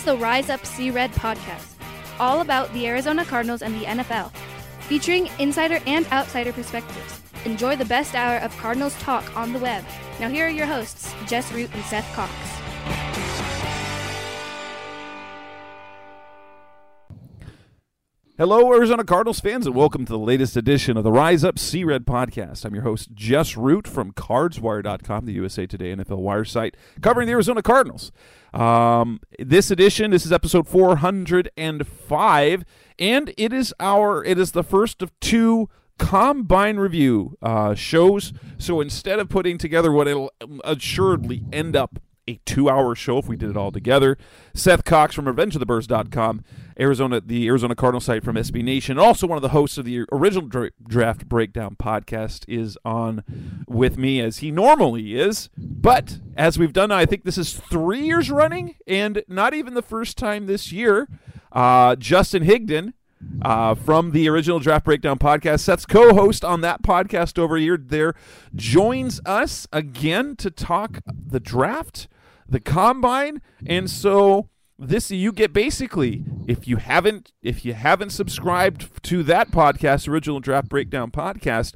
is the Rise Up Sea Red podcast, all about the Arizona Cardinals and the NFL, featuring insider and outsider perspectives. Enjoy the best hour of Cardinals talk on the web. Now, here are your hosts, Jess Root and Seth Cox. Hello, Arizona Cardinals fans, and welcome to the latest edition of the Rise Up Sea Red podcast. I'm your host, Jess Root from CardsWire.com, the USA Today NFL Wire site, covering the Arizona Cardinals. Um, this edition, this is episode 405, and it is our, it is the first of two combine review uh, shows. So instead of putting together what it'll assuredly end up a two-hour show if we did it all together. Seth Cox from RevengeOfTheBirds.com, Arizona, the Arizona Cardinal site from SB Nation, also one of the hosts of the original dra- Draft Breakdown podcast, is on with me as he normally is. But as we've done, I think this is three years running, and not even the first time this year. Uh, Justin Higdon, uh, from the original Draft Breakdown podcast. Seth's co host on that podcast over here there joins us again to talk the draft, the combine. And so this you get basically if you haven't if you haven't subscribed to that podcast original draft breakdown podcast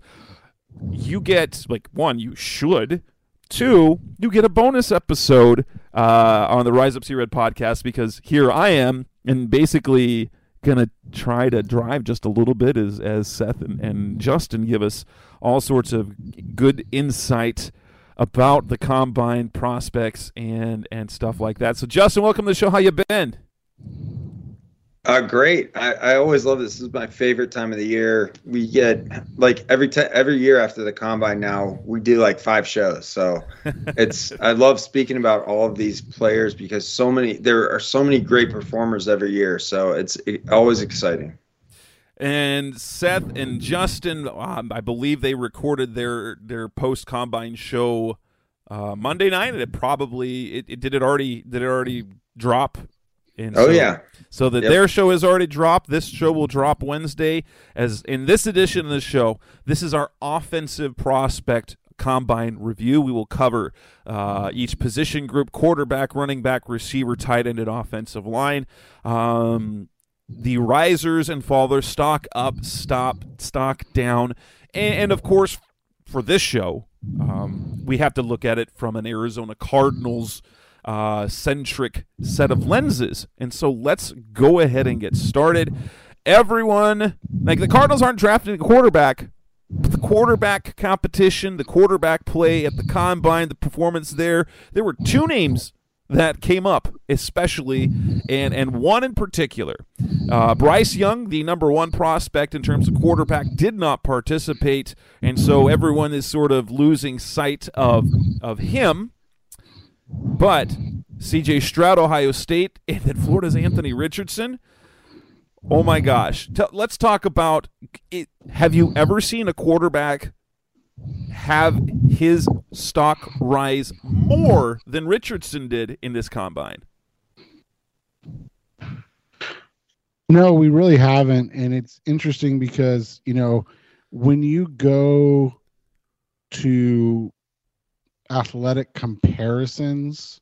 you get like one you should. Two you get a bonus episode uh, on the rise up sea red podcast because here i am and basically gonna try to drive just a little bit as as Seth and, and Justin give us all sorts of good insight about the combine prospects and and stuff like that. So Justin, welcome to the show. How you been? Uh, great. I, I always love this. This is my favorite time of the year. We get like every te- every year after the combine. Now we do like five shows. So it's I love speaking about all of these players because so many there are so many great performers every year. So it's it, always exciting. And Seth and Justin, um, I believe they recorded their their post combine show uh, Monday night. And it probably it, it did it already did it already drop and oh so, yeah. So that yep. their show has already dropped. This show will drop Wednesday. As in this edition of the show, this is our offensive prospect combine review. We will cover uh, each position group: quarterback, running back, receiver, tight end, and offensive line. Um, the risers and fallers, stock up, stop, stock down, and, and of course, for this show, um, we have to look at it from an Arizona Cardinals uh, centric set of lenses. And so let's go ahead and get started. Everyone, like the Cardinals aren't drafting a quarterback, but the quarterback competition, the quarterback play at the combine, the performance there, there were two names that came up, especially, and and one in particular. Uh, Bryce Young, the number one prospect in terms of quarterback, did not participate, and so everyone is sort of losing sight of of him. But CJ Stroud, Ohio State, and then Florida's Anthony Richardson. Oh my gosh. T- let's talk about it. Have you ever seen a quarterback have his stock rise more than Richardson did in this combine? No, we really haven't. And it's interesting because, you know, when you go to athletic comparisons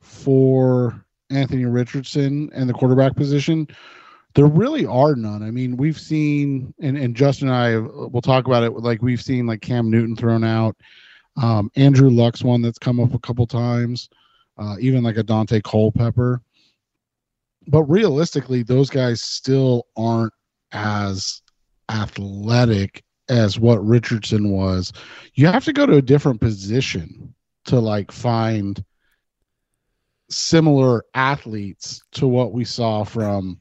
for Anthony Richardson and the quarterback position, there really are none. I mean, we've seen, and, and Justin and I will talk about it. Like we've seen, like Cam Newton thrown out, um, Andrew Luck's one that's come up a couple times, uh, even like a Daunte Culpepper. But realistically, those guys still aren't as athletic as what Richardson was, you have to go to a different position to like find similar athletes to what we saw from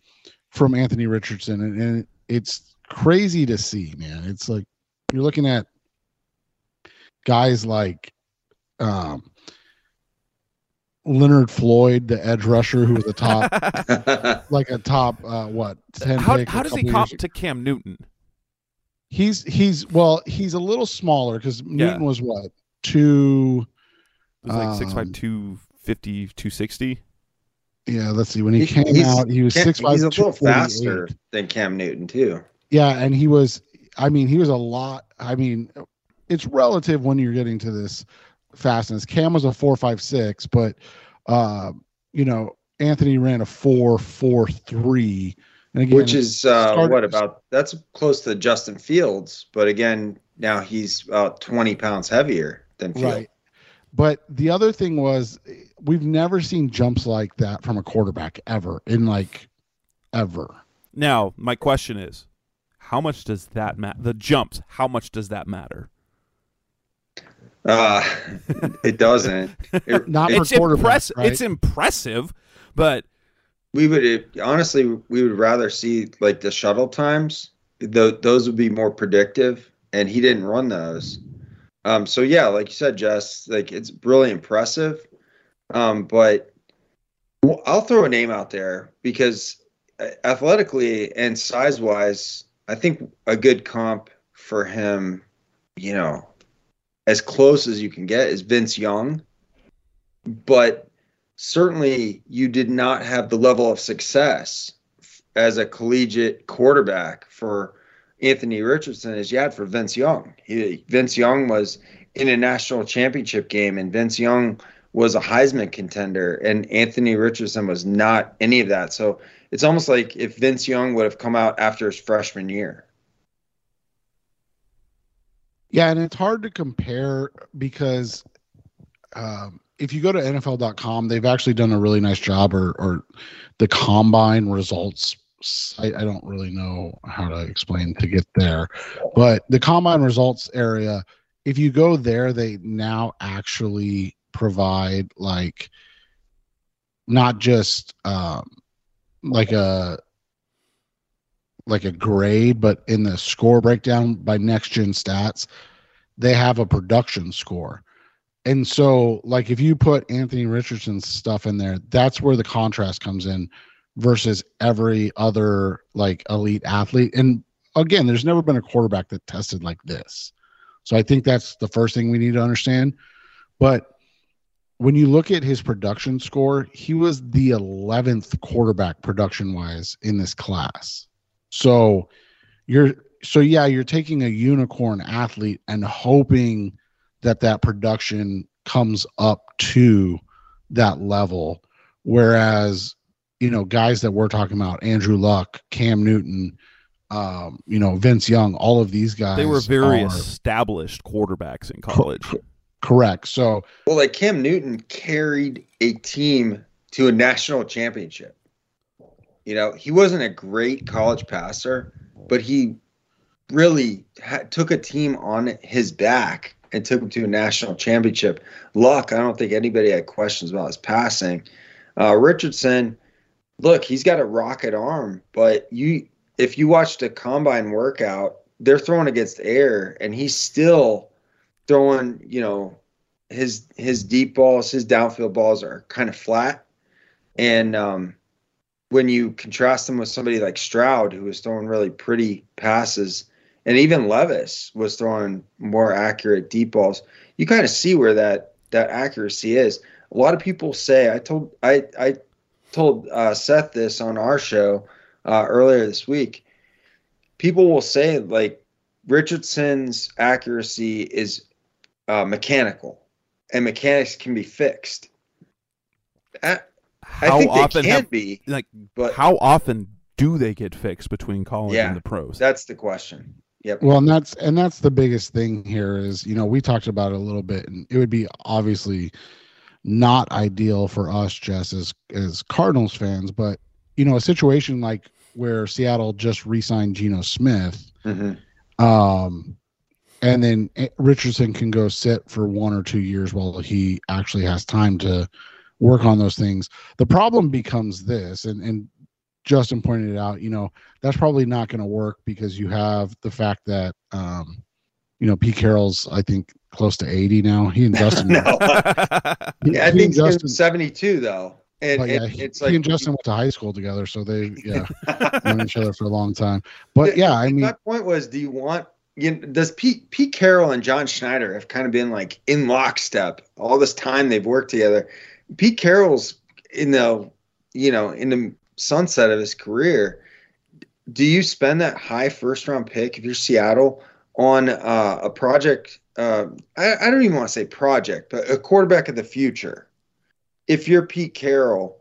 from Anthony Richardson and, and it's crazy to see, man. It's like you're looking at guys like um Leonard Floyd, the edge rusher, who was a top, like a top, uh, what? 10 how, how does he comp to Cam Newton? He's he's well, he's a little smaller because Newton was what two. It was like um, six five two fifty two sixty. Yeah, let's see. When he, he came out, he was six five. He's a little faster than Cam Newton too. Yeah, and he was. I mean, he was a lot. I mean, it's relative when you're getting to this fastness. Cam was a four five six, but uh, you know, Anthony ran a four four three, and again, which is uh, started, what about that's close to Justin Fields, but again, now he's about twenty pounds heavier than Fields. Right. But the other thing was, we've never seen jumps like that from a quarterback ever in like ever. Now, my question is, how much does that matter? The jumps, how much does that matter? Uh, it doesn't. It, Not it's impressive. Right? It's impressive, but we would it, honestly we would rather see like the shuttle times. Th- those would be more predictive, and he didn't run those. Um, so yeah, like you said, Jess, like it's really impressive. Um, but I'll throw a name out there because uh, athletically and size wise, I think a good comp for him, you know, as close as you can get is Vince Young. But certainly you did not have the level of success as a collegiate quarterback for Anthony Richardson as you had for Vince Young. He, Vince Young was in a national championship game, and Vince Young was a Heisman contender, and Anthony Richardson was not any of that. So it's almost like if Vince Young would have come out after his freshman year. Yeah, and it's hard to compare because um, if you go to NFL.com, they've actually done a really nice job, or, or the combine results. I, I don't really know how to explain to get there, but the combine results area, if you go there, they now actually provide like not just um, like a like a grade, but in the score breakdown by next gen stats, they have a production score. And so, like, if you put Anthony Richardson's stuff in there, that's where the contrast comes in versus every other like elite athlete. And again, there's never been a quarterback that tested like this. So I think that's the first thing we need to understand. But when you look at his production score, he was the 11th quarterback production wise in this class. So you're so yeah, you're taking a unicorn athlete and hoping that that production comes up to that level whereas you know guys that we're talking about Andrew Luck, Cam Newton, um, you know, Vince Young, all of these guys they were very are, established quarterbacks in college. Correct. So, well, like Cam Newton carried a team to a national championship. You know, he wasn't a great college passer, but he really ha- took a team on his back and took him to a national championship. Luck, I don't think anybody had questions about his passing. Uh, Richardson, look, he's got a rocket arm, but you, if you watched a combine workout, they're throwing against air, and he's still throwing, you know, his his deep balls, his downfield balls are kind of flat. And um, when you contrast them with somebody like Stroud, who was throwing really pretty passes, and even Levis was throwing more accurate deep balls, you kind of see where that that accuracy is. A lot of people say I told I I told uh, Seth this on our show uh, earlier this week. People will say like Richardson's accuracy is uh, mechanical, and mechanics can be fixed. I, how I think often they can have, be, like, but how often do they get fixed between college yeah, and the pros? That's the question. Yep. Well, and that's and that's the biggest thing here is you know we talked about it a little bit, and it would be obviously not ideal for us, Jess, as as Cardinals fans, but you know a situation like where Seattle just re-signed Geno Smith, mm-hmm. um, and then Richardson can go sit for one or two years while he actually has time to work on those things. The problem becomes this, and and Justin pointed it out. You know, that's probably not going to work because you have the fact that, um, you know, Pete Carroll's I think close to eighty now. He and Justin. no, he, I think Justin seventy-two though. And, yeah, and he, it's like he and Justin went to high school together, so they yeah known each other for a long time. But yeah, I mean, my point was, do you want you know, does Pete Pete Carroll and John Schneider have kind of been like in lockstep all this time they've worked together. Pete Carroll's in the you know in the sunset of his career. Do you spend that high first round pick if you're Seattle on uh, a project? Uh, I, I don't even want to say project, but a quarterback of the future. If you're Pete Carroll,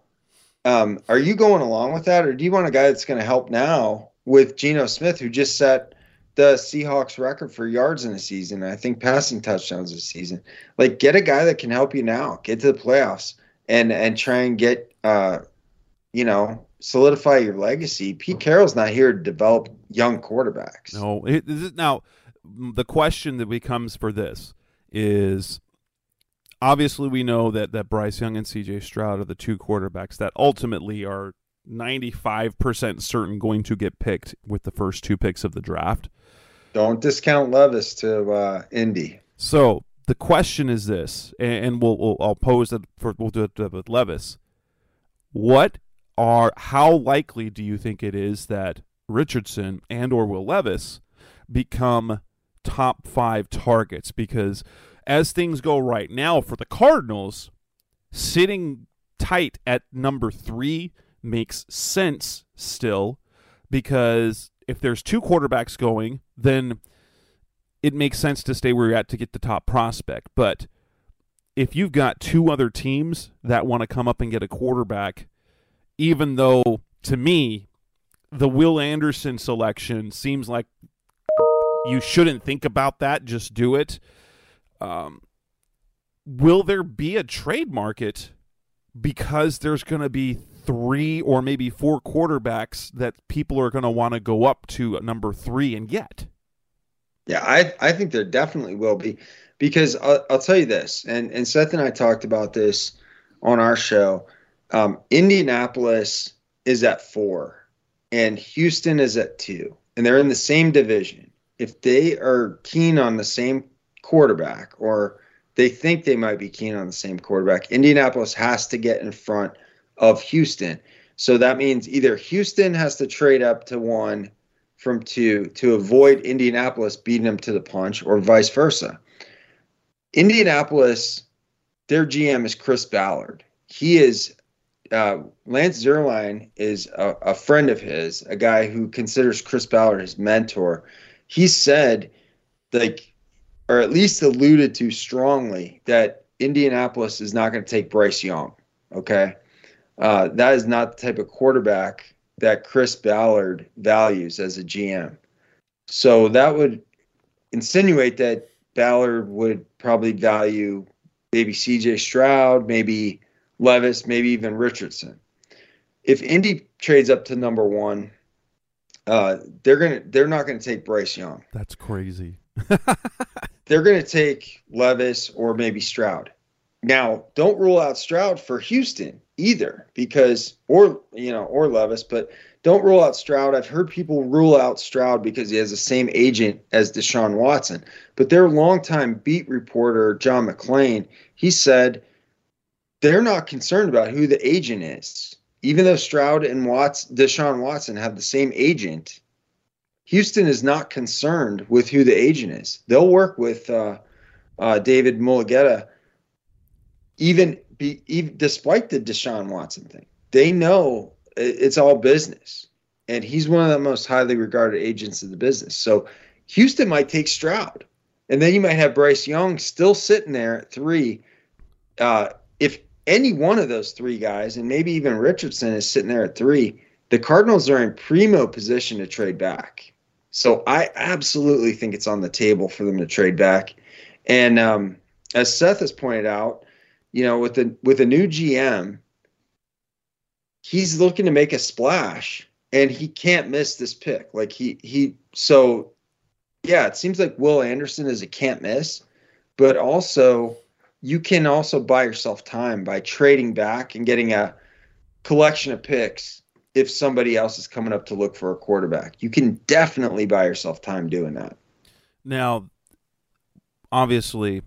Um, are you going along with that, or do you want a guy that's going to help now with Geno Smith, who just set the Seahawks record for yards in a season? I think passing touchdowns this season. Like, get a guy that can help you now, get to the playoffs, and and try and get, uh, you know, solidify your legacy. Pete Carroll's not here to develop young quarterbacks. No, now the question that becomes for this is obviously we know that that Bryce Young and CJ Stroud are the two quarterbacks that ultimately are 95% certain going to get picked with the first two picks of the draft. Don't discount Levis to uh, Indy. So the question is this, and we'll, we'll I'll pose it for we'll do it with Levis. What are how likely do you think it is that Richardson and or Will Levis become top five targets? Because as things go right now for the Cardinals, sitting tight at number three makes sense still because if there's two quarterbacks going, then it makes sense to stay where you're at to get the top prospect. But if you've got two other teams that want to come up and get a quarterback, even though to me, the Will Anderson selection seems like you shouldn't think about that, just do it. Um, will there be a trade market because there's going to be three or maybe four quarterbacks that people are going to want to go up to number three and get? Yeah, I I think there definitely will be because I'll, I'll tell you this, and and Seth and I talked about this on our show. Um, Indianapolis is at four, and Houston is at two, and they're in the same division. If they are keen on the same quarterback or they think they might be keen on the same quarterback, Indianapolis has to get in front of Houston. So that means either Houston has to trade up to one from two to avoid Indianapolis beating them to the punch, or vice versa. Indianapolis, their GM is Chris Ballard. He is uh, Lance Zierlein is a, a, friend of his, a guy who considers Chris Ballard his mentor. He said, like or at least alluded to strongly that Indianapolis is not going to take Bryce Young. Okay. Uh, that is not the type of quarterback that Chris Ballard values as a GM. So that would insinuate that Ballard would probably value maybe CJ Stroud, maybe Levis, maybe even Richardson. If Indy trades up to number one, uh, they're gonna they're not gonna take Bryce Young. That's crazy. they're going to take Levis or maybe Stroud. Now, don't rule out Stroud for Houston either, because or you know or Levis, but don't rule out Stroud. I've heard people rule out Stroud because he has the same agent as Deshaun Watson. But their longtime beat reporter John McClain, he said they're not concerned about who the agent is, even though Stroud and Watts, Deshaun Watson have the same agent. Houston is not concerned with who the agent is. They'll work with uh, uh, David Mulugheta, even, be, even despite the Deshaun Watson thing. They know it's all business, and he's one of the most highly regarded agents in the business. So Houston might take Stroud, and then you might have Bryce Young still sitting there at three. Uh, if any one of those three guys, and maybe even Richardson is sitting there at three, the Cardinals are in primo position to trade back. So I absolutely think it's on the table for them to trade back. And um, as Seth has pointed out, you know, with the with a new GM, he's looking to make a splash, and he can't miss this pick. Like he he so yeah, it seems like Will Anderson is a can't miss, but also you can also buy yourself time by trading back and getting a collection of picks if somebody else is coming up to look for a quarterback. You can definitely buy yourself time doing that. Now, obviously,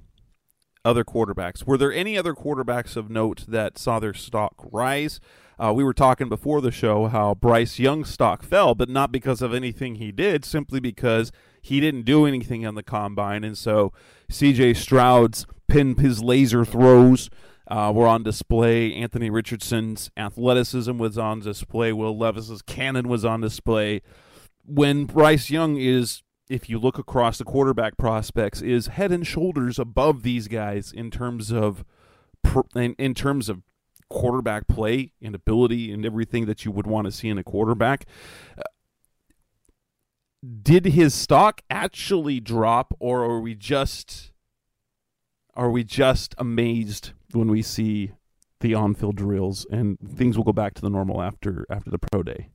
other quarterbacks. Were there any other quarterbacks of note that saw their stock rise? Uh, we were talking before the show how Bryce Young's stock fell, but not because of anything he did, simply because he didn't do anything on the combine. And so CJ Stroud's pin his laser throws uh, were on display. Anthony Richardson's athleticism was on display. Will Levis's cannon was on display. When Bryce Young is, if you look across the quarterback prospects, is head and shoulders above these guys in terms of in, in terms of quarterback play and ability and everything that you would want to see in a quarterback. Uh, did his stock actually drop, or are we just are we just amazed when we see the on-field drills and things will go back to the normal after after the pro day?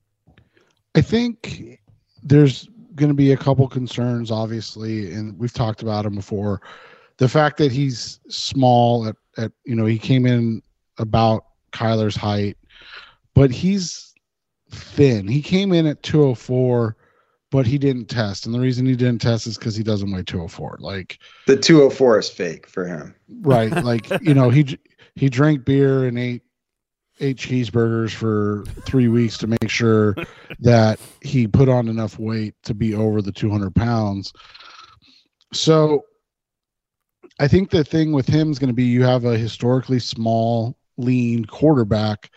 I think there's going to be a couple concerns, obviously, and we've talked about him before. The fact that he's small at, at you know he came in about Kyler's height, but he's thin. He came in at 204 but he didn't test. And the reason he didn't test is because he doesn't weigh 204. Like the 204 is fake for him. Right. Like, you know, he he drank beer and ate ate cheeseburgers for three weeks to make sure that he put on enough weight to be over the 200 pounds. So I think the thing with him is going to be you have a historically small, lean quarterback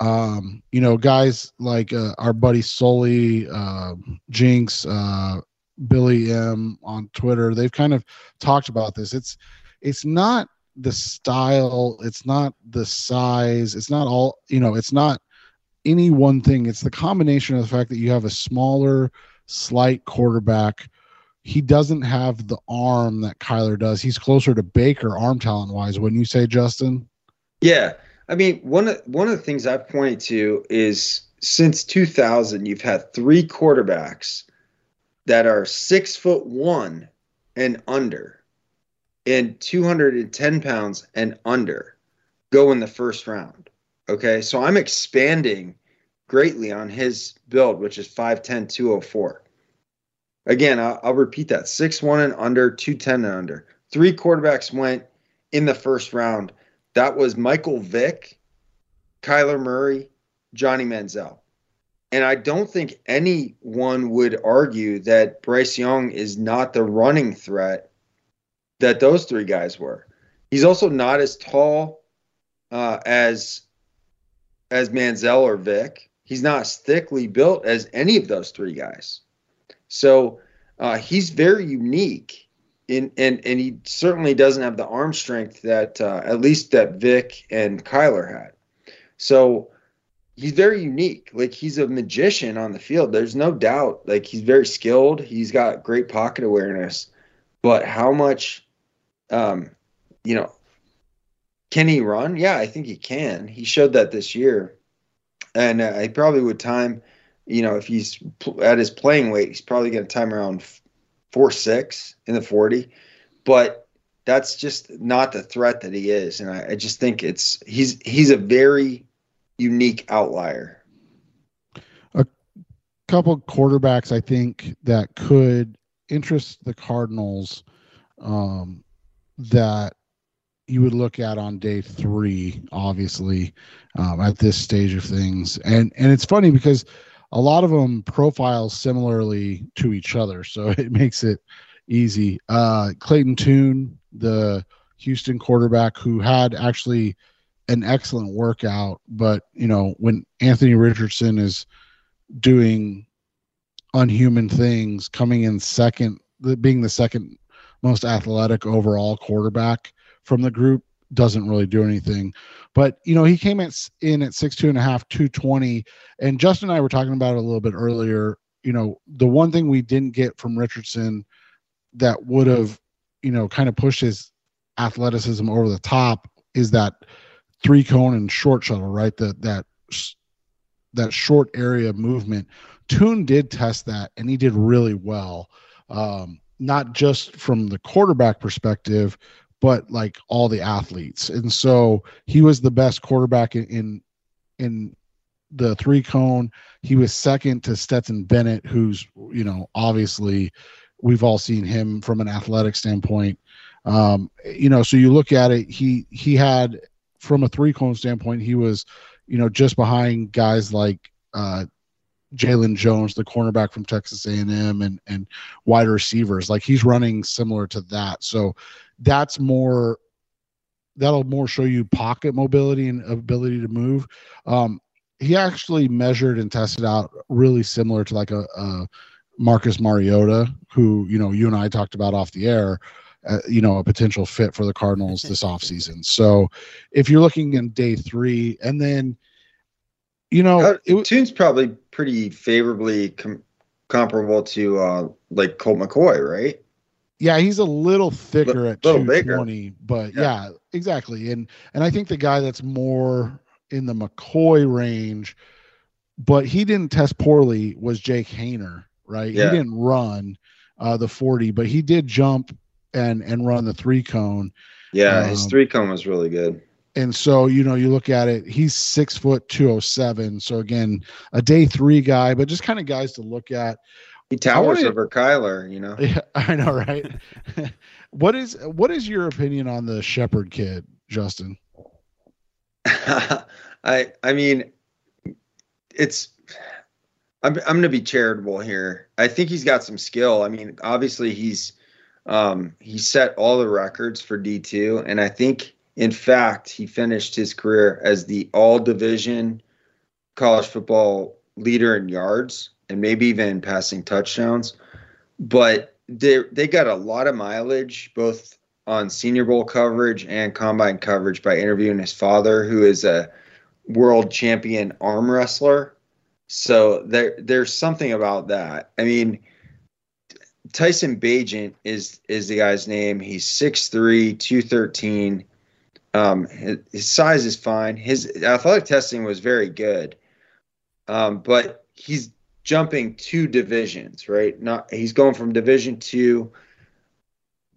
um, you know, guys like uh, our buddy Sully, uh, Jinx, uh, Billy M on Twitter, they've kind of talked about this. It's it's not the style, it's not the size, it's not all you know, it's not any one thing. It's the combination of the fact that you have a smaller, slight quarterback. He doesn't have the arm that Kyler does. He's closer to Baker arm talent wise. Wouldn't you say, Justin? Yeah, I mean, one of one of the things I've pointed to is since 2000, you've had three quarterbacks that are six foot one and under, and 210 pounds and under, go in the first round. Okay, so I'm expanding greatly on his build, which is 5'10, 204. Again, I'll, I'll repeat that: six one and under, 210 and under. Three quarterbacks went in the first round that was Michael Vick, Kyler Murray, Johnny Manziel. And I don't think anyone would argue that Bryce Young is not the running threat that those three guys were. He's also not as tall uh, as as Manziel or Vick. He's not as thickly built as any of those three guys. So uh, he's very unique in, and and he certainly doesn't have the arm strength that uh, at least that Vick and Kyler had. So he's very unique. Like he's a magician on the field. There's no doubt. Like he's very skilled. He's got great pocket awareness. But how much, um, you know, can he run? Yeah, I think he can. He showed that this year, and uh, he probably would time. You know, if he's at his playing weight, he's probably going to time around four six in the forty, but that's just not the threat that he is, and I, I just think it's he's he's a very unique outlier. A couple quarterbacks I think that could interest the Cardinals um, that you would look at on day three, obviously, um, at this stage of things. And and it's funny because a lot of them profile similarly to each other, so it makes it easy. Uh, Clayton Tune, the Houston quarterback, who had actually an excellent workout, but you know when Anthony Richardson is doing unhuman things, coming in second, being the second most athletic overall quarterback from the group, doesn't really do anything. But you know, he came at, in at six two and a half, two twenty, and Justin and I were talking about it a little bit earlier. You know, the one thing we didn't get from Richardson that would have, you know, kind of pushed his athleticism over the top is that three cone and short shuttle, right? That that that short area movement. Tune did test that, and he did really well. Um, not just from the quarterback perspective, but like all the athletes. And so he was the best quarterback in in, in the three cone. He was second to Stetson Bennett, who's you know obviously we've all seen him from an athletic standpoint. Um, you know, so you look at it, he he had from a three cone standpoint, he was you know just behind guys like uh, Jaylon Jones, the cornerback from Texas A&M, and and wide receivers. Like he's running similar to that. So that's more that'll more show you pocket mobility and ability to move. Um, he actually measured and tested out really similar to like a, a Marcus Mariota, who you know you and I talked about off the air. uh, you know, a potential fit for the Cardinals this offseason. So if you're looking in day three, and then, you know, uh, it, Tune's probably pretty favorably com- comparable to uh, like Colt McCoy, right? Yeah, he's a little thicker L- at 220, but yeah. yeah, exactly. And and I think the guy that's more in the McCoy range, but he didn't test poorly was Jake Haener, right? Yeah. He didn't run uh, the 40, but he did jump and and run the three cone. Yeah, um, his three cone was really good. And so, you know, you look at it, he's six foot 207. So again, a day three guy, but just kind of guys to look at. He towers over Kyler, you know. Yeah, I know, right? what is what is your opinion on the shepherd kid, Justin? I I mean, it's I'm I'm going to be charitable here. I think he's got some skill. I mean, obviously he's um, he set all the records for D2, and I think in fact he finished his career as the all division college football leader in yards and maybe even passing touchdowns. But they they got a lot of mileage both on Senior Bowl coverage and combine coverage by interviewing his father, who is a world champion arm wrestler. So there there's something about that. I mean, Tyson Bagent is is the guy's name. He's 6'3", 213. Um, his, size is fine. His athletic testing was very good. Um, but he's jumping two divisions, right? Not he's going from division two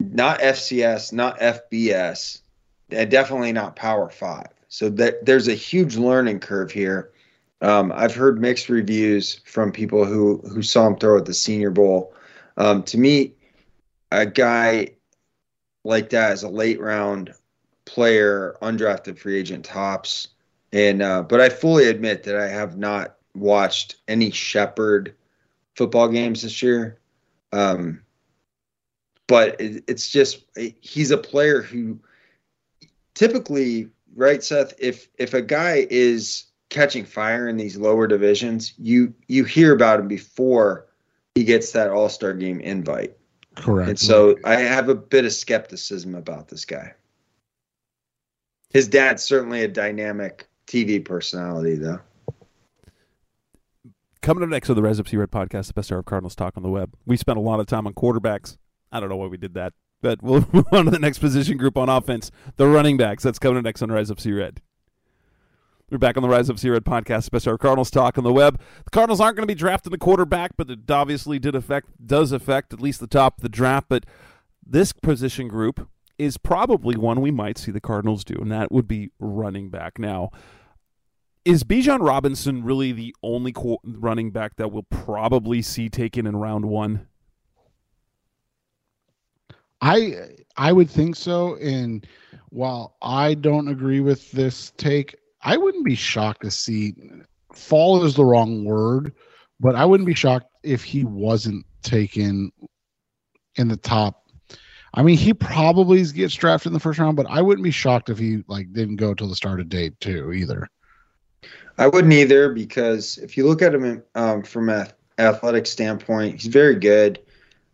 not FCS, not FBS, and definitely not Power Five. So that there's a huge learning curve here. Um, I've heard mixed reviews from people who who saw him throw at the Senior Bowl. Um, to me, a guy like that is a late round player, undrafted free agent tops. And uh, but I fully admit that I have not watched any Shepherd football games this year. Um, but it, it's just he's a player who typically right seth if if a guy is catching fire in these lower divisions you you hear about him before he gets that all-star game invite correct and so i have a bit of skepticism about this guy his dad's certainly a dynamic tv personality though Coming up next on the See Red podcast, the best hour of Cardinals talk on the web. We spent a lot of time on quarterbacks. I don't know why we did that, but we'll move on to the next position group on offense, the running backs. That's coming up next on Rise Up See Red. We're back on the Rise Up Sea Red podcast, special Cardinals talk on the web. The Cardinals aren't going to be drafting the quarterback, but it obviously did affect does affect at least the top of the draft. But this position group is probably one we might see the Cardinals do, and that would be running back. Now, is Bijan Robinson really the only running back that we'll probably see taken in round one? I I would think so. And while I don't agree with this take, I wouldn't be shocked to see fall is the wrong word, but I wouldn't be shocked if he wasn't taken in the top. I mean, he probably gets drafted in the first round, but I wouldn't be shocked if he like didn't go till the start of day two either. I wouldn't either because if you look at him um, from an athletic standpoint, he's very good,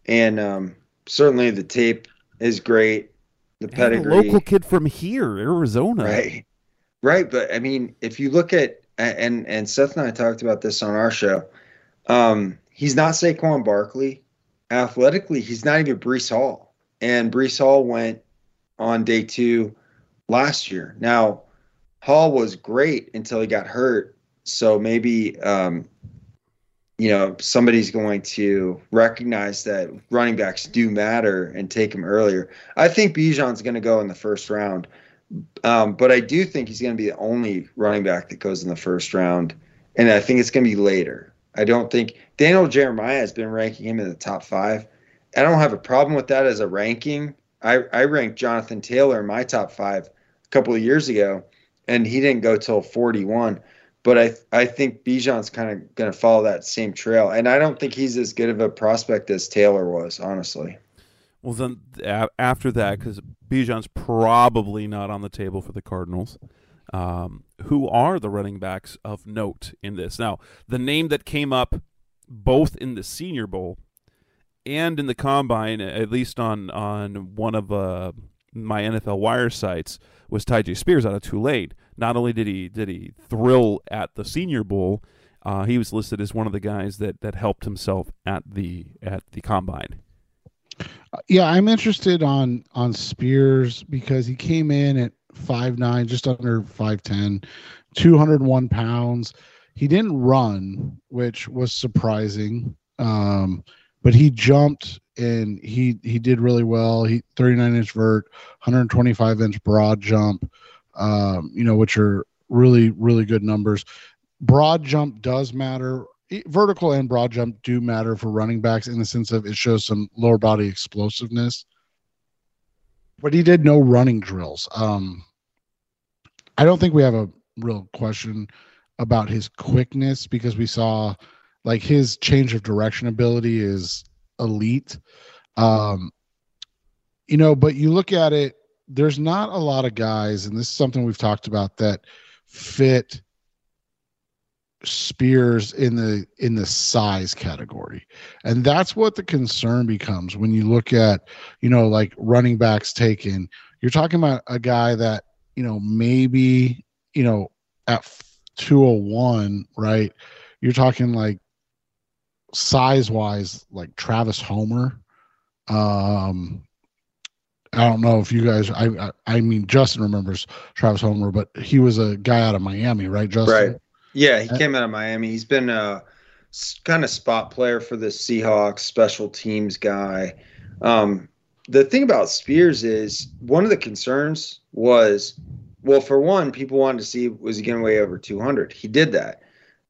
and um, certainly the tape is great. The pedigree, local kid from here, Arizona, right? Right, but I mean, if you look at and and Seth and I talked about this on our show, um, he's not Saquon Barkley. Athletically, he's not even Breece Hall, and Breece Hall went on day two last year. Now, Hall was great until he got hurt, so maybe um, you know somebody's going to recognize that running backs do matter and take him earlier. I think Bijan's going to go in the first round, um, but I do think he's going to be the only running back that goes in the first round, and I think it's going to be later. I don't think Daniel Jeremiah has been ranking him in the top five. I don't have a problem with that as a ranking. I, I ranked Jonathan Taylor in my top five a couple of years ago, and he didn't go till 41 but I I think Bijan's kind of going to follow that same trail, and I don't think he's as good of a prospect as Taylor was, honestly. Well, then after that, because Bijan's probably not on the table for the Cardinals. Um, who are the running backs of note in this? Now, the name that came up both in the Senior Bowl and in the combine, at least on on one of uh, my NFL wire sites, was Tyjae Spears out of Tulane. Not only did he did he thrill at the Senior Bowl, uh, he was listed as one of the guys that that helped himself at the at the combine. Yeah, I'm interested on on Spears because he came in at five nine, just under 5'10, 201 pounds. He didn't run, which was surprising. Um, but he jumped and he he did really well. He 39 inch vert, 125 inch broad jump, um, you know, which are really really good numbers. Broad jump does matter. Vertical and broad jump do matter for running backs in the sense of it shows some lower body explosiveness. But he did no running drills. Um, I don't think we have a real question about his quickness because we saw like his change of direction ability is elite. Um, you know, but you look at it, there's not a lot of guys, and this is something we've talked about that fit spears in the in the size category. And that's what the concern becomes when you look at you know like running backs taken. You're talking about a guy that you know maybe you know at 201 right? You're talking like size wise like travis homer um I don't know if you guys. I, I, I mean Justin remembers Travis Homer, but he was a guy out of Miami, right, Justin? Right. Yeah, he came out of Miami. He's been a kind of spot player for the Seahawks, special teams guy. Um, the thing about Spears is one of the concerns was, well, for one, people wanted to see was he going to weigh over 200. He did that,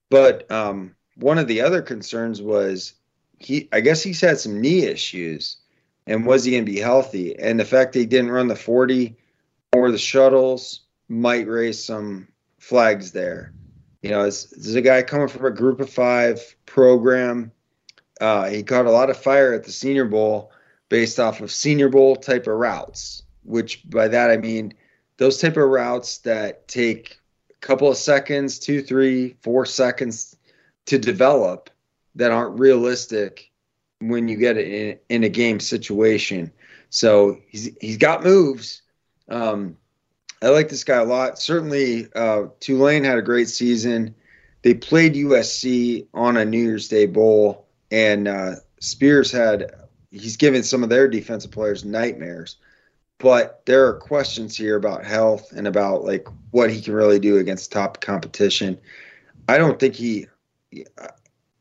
but um, one of the other concerns was he. I guess he's had some knee issues, and was he going to be healthy? And the fact that he didn't run the 40 or the shuttles might raise some flags there. You know, this is a guy coming from a group of five program. Uh, he caught a lot of fire at the Senior Bowl based off of Senior Bowl type of routes, which by that I mean those type of routes that take a couple of seconds, two, three, four seconds to develop that aren't realistic when you get it in, in a game situation. So he's he's got moves. Um, I like this guy a lot. Certainly, uh, Tulane had a great season. They played USC on a New Year's Day bowl, and uh, Spears had he's given some of their defensive players nightmares. But there are questions here about health and about like what he can really do against top competition. I don't think he.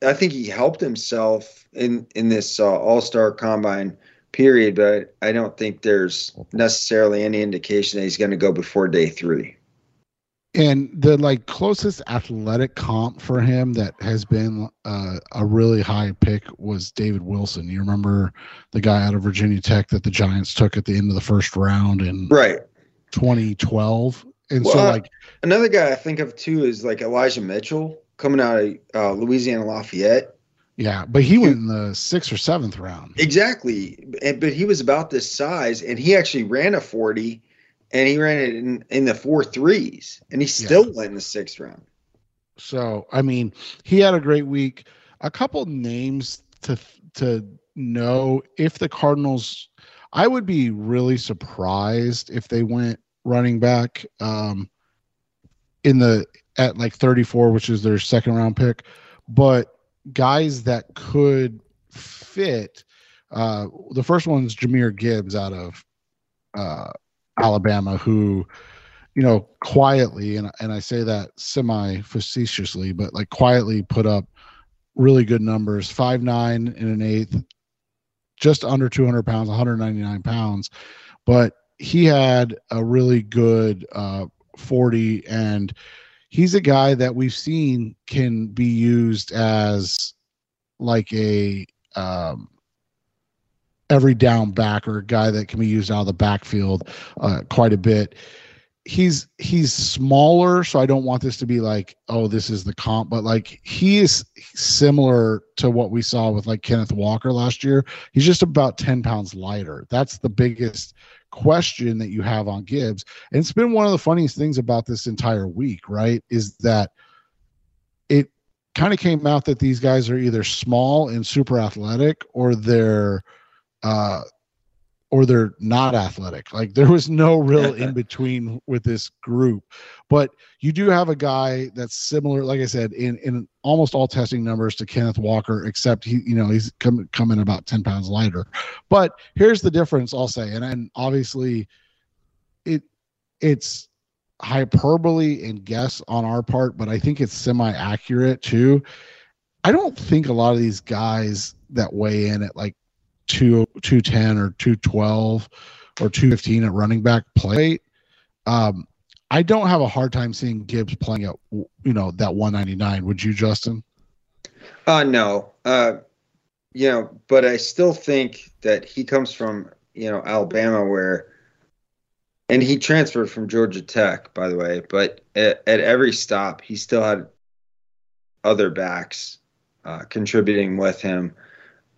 I think he helped himself in in this uh, All Star Combine period, but I don't think there's necessarily any indication that he's going to go before day three. And the like closest athletic comp for him that has been uh, a really high pick was David Wilson. You remember the guy out of Virginia Tech that the Giants took at the end of the first round in right 2012. And well, so like another guy I think of too is like Elijah Mitchell coming out of uh, Louisiana Lafayette yeah, but he went in the sixth or seventh round. Exactly, but he was about this size, and he actually ran a forty, and he ran it in, in the four threes, and he still yeah. went in the sixth round. So I mean, he had a great week. A couple names to to know if the Cardinals. I would be really surprised if they went running back um, in the at like 34, which is their second round pick, but guys that could fit. Uh, the first one's Jahmyr Gibbs out of uh, Alabama, who, you know, quietly, and, and I say that semi facetiously, but like quietly put up really good numbers five nine and an eighth, just under 200 pounds, 199 pounds. But he had a really good uh, 40 and he's a guy that we've seen can be used as like a um, every down back or a guy that can be used out of the backfield uh, quite a bit. He's he's smaller, so I don't want this to be like, oh, this is the comp, but like he is similar to what we saw with like Kenneth Walker last year. He's just about 10 pounds lighter. That's the biggest question that you have on Gibbs. And it's been one of the funniest things about this entire week, right? Is that it kind of came out that these guys are either small and super athletic or they're uh or they're not athletic. Like there was no real in between with this group. But you do have a guy that's similar, like I said, in in almost all testing numbers to Kenneth Walker, except he, you know, he's coming coming about 10 pounds lighter. But here's the difference, I'll say, and, and obviously it it's hyperbole and guess on our part, but I think it's semi accurate too. I don't think a lot of these guys that weigh in at like two two ten or two twelve or two fifteen at running back play. Um, I don't have a hard time seeing Gibbs playing at you know that one ninety nine. Would you, Justin? Uh no. Uh, you know, but I still think that he comes from you know Alabama where and he transferred from Georgia Tech, by the way. But at, at every stop, he still had other backs uh, contributing with him.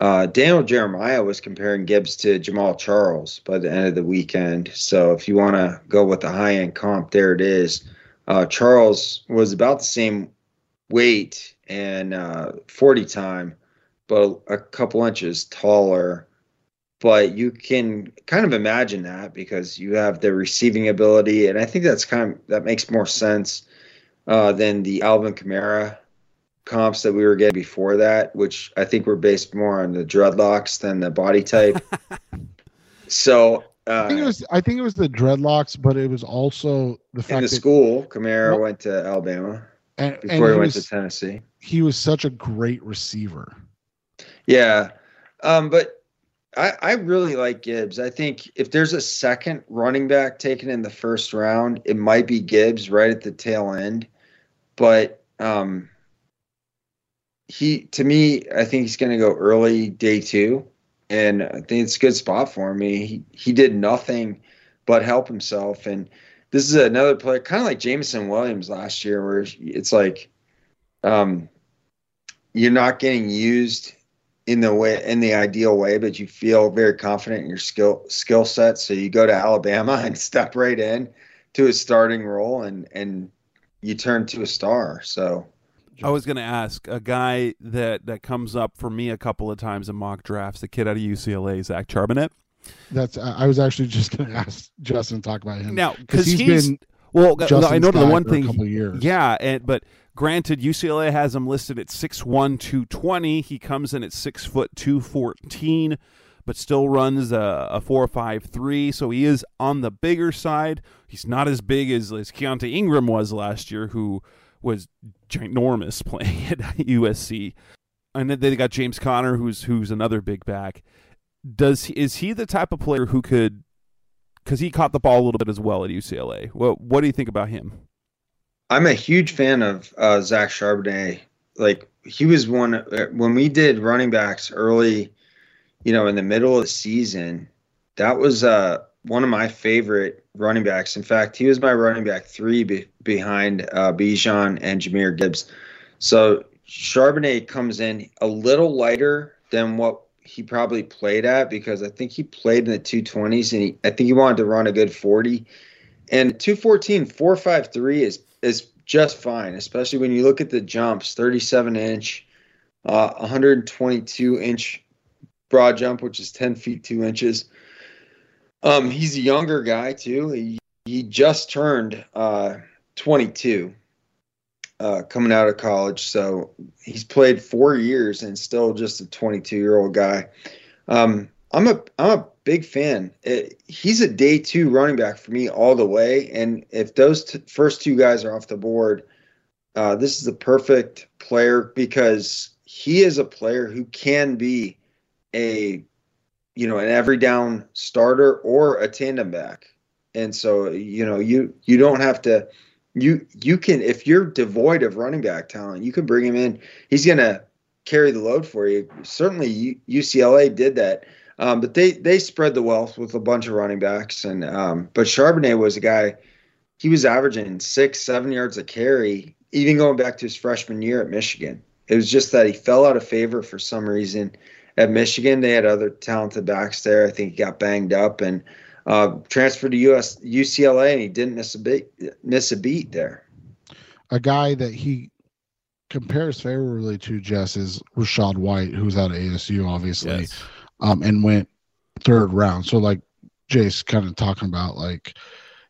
Uh, Daniel Jeremiah was comparing Gibbs to Jamaal Charles by the end of the weekend. So if you want to go with the high end comp, there it is. Uh, Charles was about the same weight and uh, 40 time, but a couple inches taller but you can kind of imagine that because you have the receiving ability, and I think that's kind of that makes more sense uh, than the Alvin Kamara comps that we were getting before that, which I think were based more on the dreadlocks than the body type. so uh, I think it was I think it was the dreadlocks, but it was also the fact in the that school Kamara well, went to Alabama and, before and he, he went was, to Tennessee. He was such a great receiver. Yeah, um, but I, I really like Gibbs. I think if there's a second running back taken in the first round, it might be Gibbs right at the tail end. But um, he, to me, I think he's going to go early day two, and I think it's a good spot for him. He he did nothing but help himself, and this is another player, kind of like Jameson Williams last year, where it's like, um, you're not getting used in the way in the ideal way, but you feel very confident in your skill skill set. So you go to Alabama and step right in to a starting role and and you turn to a star. So I was going to ask a guy that that comes up for me a couple of times in mock drafts, the kid out of UCLA, Zach Charbonnet. That's I was actually just going to ask Justin to talk about him now because he's, he's been well. Justin's I know the one thing. couple years. Yeah, and but Granted, UCLA has him listed at 6'1", 220. He comes in at 6 foot 214, but still runs a, a 4.53, so he is on the bigger side. He's not as big as, as Keaontay Ingram was last year, who was ginormous playing at USC. And then they got James Conner, who's who's another big back. Does is he the type of player who could? Because he caught the ball a little bit as well at UCLA. Well, what do you think about him? I'm a huge fan of uh, Zach Charbonnet. Like he was one when we did running backs early, you know, in the middle of the season. That was uh, one of my favorite running backs. In fact, he was my running back three be- behind uh, Bijan and Jahmyr Gibbs. So Charbonnet comes in a little lighter than what he probably played at because I think he played in the 220s and he, I think he wanted to run a good 40. And 214, 453 is is just fine, especially when you look at the jumps 37 inch, uh, 122 inch broad jump, which is 10 feet 2 inches. Um, he's a younger guy, too. He, he just turned uh, 22 uh, coming out of college. So he's played four years and still just a 22 year old guy. Um, I'm a I'm a big fan. It, he's a day two running back for me all the way. And if those t- first two guys are off the board, uh, this is the perfect player because he is a player who can be a you know an every down starter or a tandem back. And so you know you you don't have to you you can if you're devoid of running back talent, you can bring him in. He's gonna carry the load for you. Certainly, UCLA did that um, but they they spread the wealth with a bunch of running backs, and um, but Charbonnet was a guy. He was averaging six, seven yards a carry, even going back to his freshman year at Michigan. It was just that he fell out of favor for some reason at Michigan. They had other talented backs there. I think he got banged up and uh, transferred to US UCLA, and he didn't miss a beat miss a beat there. A guy that he compares favorably to Jess is Rachaad White, who's out of ASU, obviously, Yes. um, and went third round. So like Jace kind of talking about, like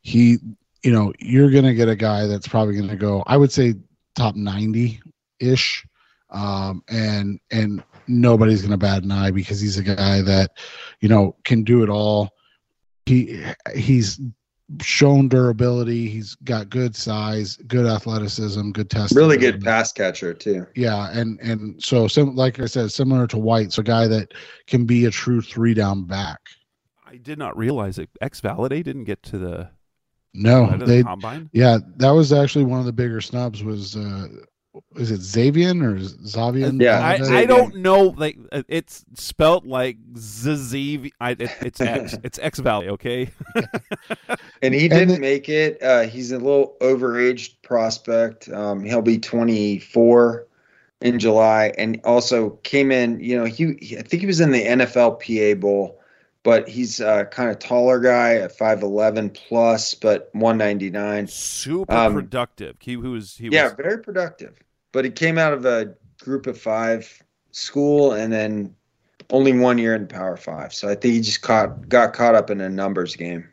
he, you know, you're gonna get a guy that's probably gonna go, I would say top ninety ish, um, and and nobody's gonna bat an eye because he's a guy that, you know, can do it all. He he's shown durability. He's got good size, good athleticism, good testing. Really good pass catcher too. Yeah, and and so sim- like I said, similar to White, so a guy that can be a true three down back. I did not realize that X Valladay didn't get to the, No, to the they combine. yeah, that was actually one of the bigger snubs. Was uh, is it Xavian or Xavian? Yeah, I, I don't know. Like uh, it's spelt like Zaziv. It, it's X. it's X Valley. Okay. And he didn't the- make it. Uh, he's a little overaged prospect. Um, he'll be 24 in July, and also came in. You know, he, he- I think he was in the NFL PA Bowl, but he's a kind of taller guy at 5'11 plus, but 199. Super Um, productive. He who was he Yeah, was very productive. But he came out of a group of five school, and then only one year in Power Five. So I think he just caught got caught up in a numbers game.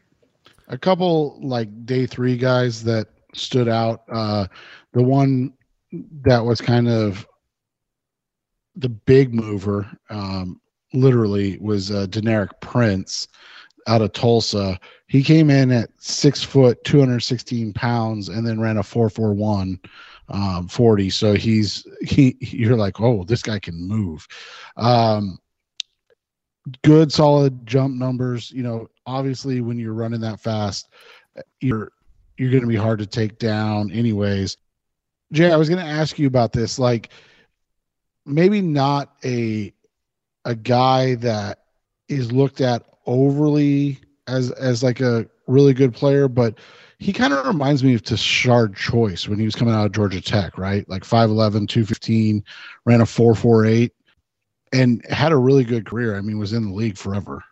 a couple like day three guys that stood out. Uh, the one that was kind of the big mover, um, literally, was uh, Deneric Prince out of Tulsa. He came in at six foot, 216 pounds, and then ran a 441 um, 40. So he's, he, you're like, oh, this guy can move. Um, good solid jump numbers you know obviously when you're running that fast you're you're going to be hard to take down anyways jay i was going to ask you about this like maybe not a a guy that is looked at overly as as like a really good player but he kind of reminds me of Tashard Choice when he was coming out of Georgia Tech, right? Like 5'11, 215, ran a 448 and had a really good career. I mean, was in the league forever.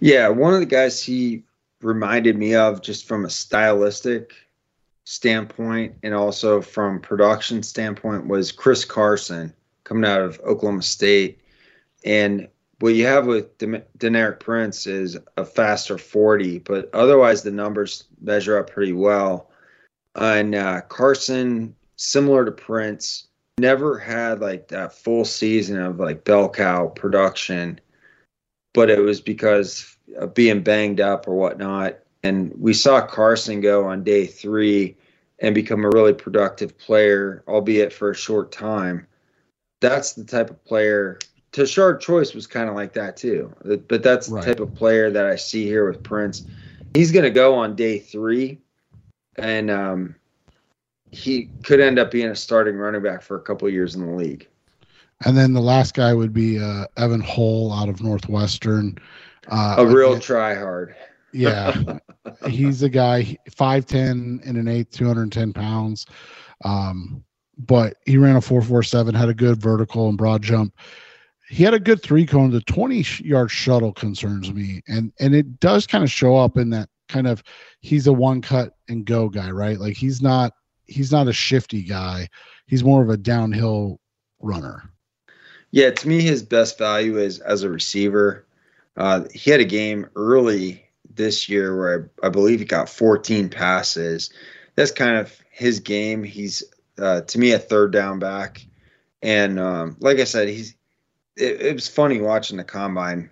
Yeah, one of the guys he reminded me of just from a stylistic standpoint and also from production standpoint was Chris Carson coming out of Oklahoma State. And what you have with De- Deneric Prince is a faster 40, but otherwise the numbers measure up pretty well. And uh, Carson, similar to Prince, never had like that full season of like bell cow production, but it was because of being banged up or whatnot. And we saw Carson go on day three and become a really productive player, albeit for a short time. That's the type of player. Tashard Choice was kind of like that too, but that's Right. the type of player that I see here with Prince. He's going to go on day three, and um, he could end up being a starting running back for a couple years in the league. And then the last guy would be uh, Evan Hull out of Northwestern. Uh, A real again- try hard. yeah. He's a guy, 5'10 and an eighth, 210 pounds. Um, but he ran a 447, had a good vertical and broad jump. He had a good three cone. The 20 yard shuttle concerns me. And and it does kind of show up in that kind of he's a one cut and go guy, right? Like he's not he's not a shifty guy. He's more of a downhill runner. Yeah, to me, his best value is as a receiver. Uh, he had a game early this year where I, I believe he got 14 passes. That's kind of his game. He's uh, to me a third down back, and um, like I said, he's. It, it was funny watching the combine.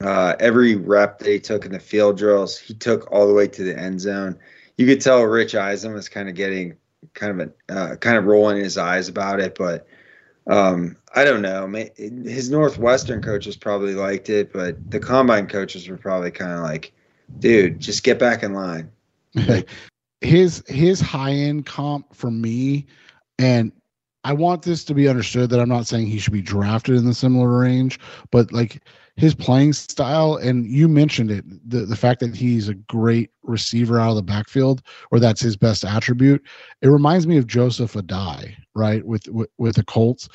Uh, every rep that he took in the field drills, he took all the way to the end zone. You could tell Rich Eisen was kind of getting kind of a uh, kind of rolling his eyes about it, but um, I don't know. His Northwestern coaches probably liked it, but the combine coaches were probably kind of like, "Dude, just get back in line." his his high end comp for me and i want this to be understood that i'm not saying he should be drafted in the similar range but like his playing style and you mentioned it the, the fact that he's a great receiver out of the backfield or that's his best attribute it reminds me of joseph addai right with with, with the colts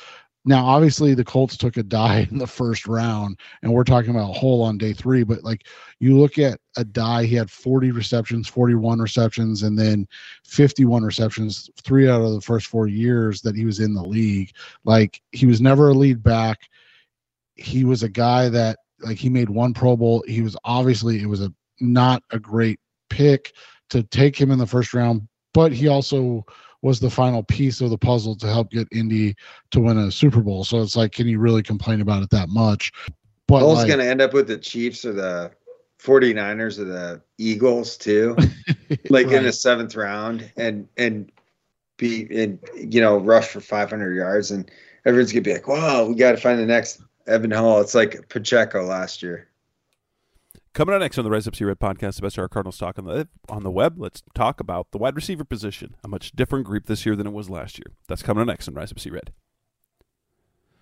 now, obviously, the Colts took Addai in the first round, and we're talking about a Hull on day three. But like you look at Addai, he had 40 receptions, 41 receptions, and then 51 receptions, three out of the first four years that he was in the league. Like he was never a lead back. He was a guy that like he made one Pro Bowl. He was obviously it was a not a great pick to take him in the first round, but he also was the final piece of the puzzle to help get Indy to win a Super Bowl. So it's like, can you really complain about it that much? But Bowl's like, going to end up with the Chiefs or the 49ers or the Eagles too, like right. in the seventh round and, and be in, you know, rush for 500 yards. And everyone's going to be like, wow, we got to find the next Evan Hull. It's like Pacheco last year. Coming up next on the Rise Up See Red podcast, the best our Cardinals talk on the on the web. Let's talk about the wide receiver position. A much different group this year than it was last year. That's coming up next on Rise Up See Red.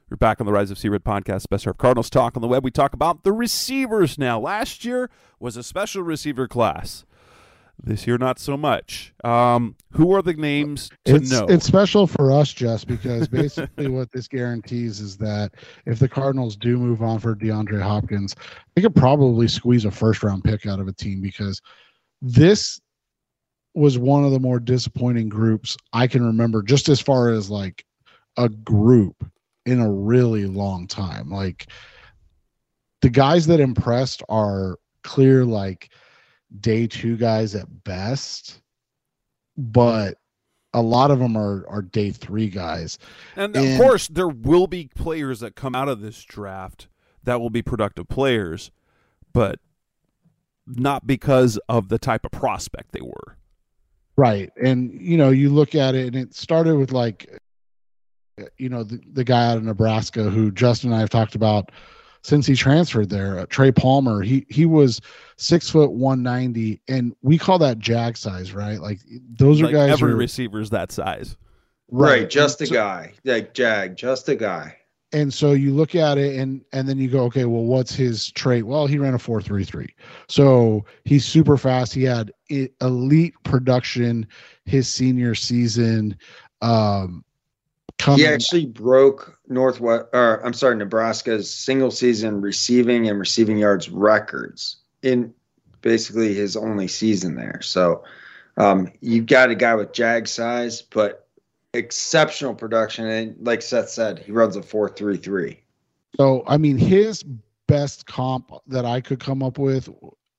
We're back on the Rise Up See Red podcast, best of Cardinals talk on the web. We talk about the receivers now. Last year was a special receiver class. This year, not so much. Um, who are the names to it's, know? It's special for us, Jess, because basically what this guarantees is that if the Cardinals do move on for DeAndre Hopkins, they could probably squeeze a first round pick out of a team because this was one of the more disappointing groups I can remember, just as far as like a group in a really long time. Like the guys that impressed are clear, like day two guys at best, but a lot of them are are day three guys. And, and, of course, there will be players that come out of this draft that will be productive players, but not because of the type of prospect they were. Right. And you know, you look at it and it started with like you know, the, the guy out of Nebraska who Justin and I have talked about since he transferred there. Uh, Trey Palmer, he he was six foot one ninety, and we call that jag size, right? Like those are like guys. Every are, receiver's that size, right? right just a so, guy, like jag, just a guy. And so you look at it, and and then you go, okay, well, what's his trait? Well, he ran a four three three, so he's super fast. He had elite production his senior season. Um, coming. He actually broke Northwest, or I'm sorry, Nebraska's single season receiving and receiving yards records in basically his only season there. So um, you've got a guy with jag size, but exceptional production. And like Seth said, he runs a four three three. So I mean, his best comp that I could come up with,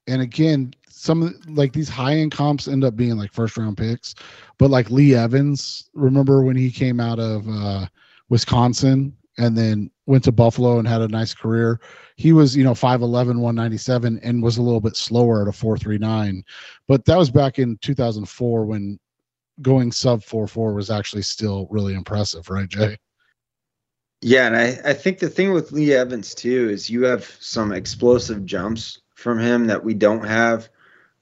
and again, some like these high end comps end up being like first round picks, but like Lee Evans, remember when he came out of uh, Wisconsin and then went to Buffalo and had a nice career. He was, you know, 5'11, 197 and was a little bit slower at a 439. But that was back in 2004 when going sub 44 was actually still really impressive, right, Jay? Yeah, and I, I think the thing with Lee Evans too is you have some explosive jumps from him that we don't have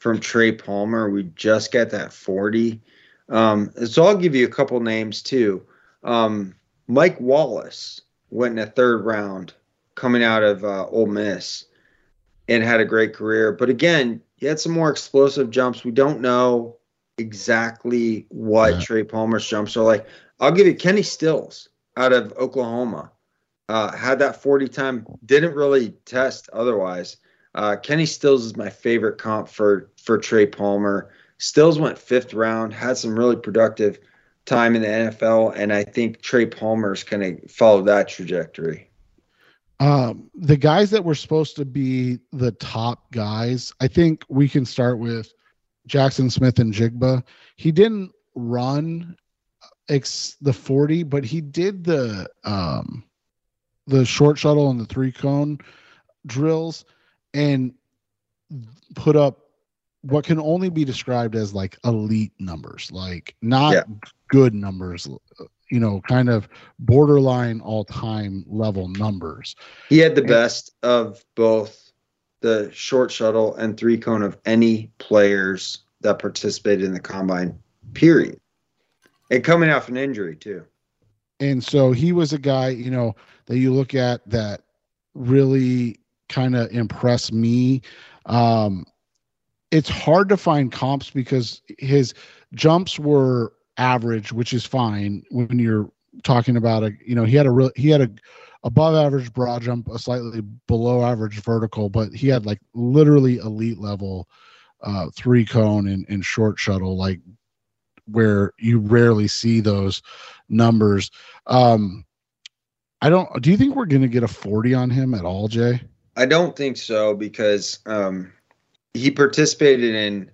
from Trey Palmer. We just got that 40. Um, so I'll give you a couple names too. Um, Mike Wallace went in a third round coming out of uh, Ole Miss and had a great career. But again, he had some more explosive jumps. We don't know exactly what yeah. Trey Palmer's jumps are like. I'll give you Kenny Stills out of Oklahoma. Uh, had that 40 time, didn't really test otherwise. Uh, Kenny Stills is my favorite comp for for Trey Palmer. Stills went fifth round, had some really productive time in the NFL, and I think Trey Palmer is going to follow that trajectory. Um, the guys that were supposed to be the top guys, I think we can start with Jaxon Smith-Njigba. He didn't run ex- the 40, but he did the um, the short shuttle and the three cone drills and put up what can only be described as like elite numbers, like not yeah. good numbers, you know, kind of borderline all time level numbers. He had the and, best of both the short shuttle and three cone of any players that participated in the combine, period. And coming off an injury, too. And so he was a guy, you know, that you look at that really kind of impressed me. Um, it's hard to find comps because his jumps were average, which is fine when you're talking about a you know he had a real he had a above average broad jump, a slightly below average vertical, but he had like literally elite level uh, three cone and, and short shuttle, like where you rarely see those numbers. Um, I don't. Do you think we're going to get a forty on him at all, Jay? I don't think so because um, he participated in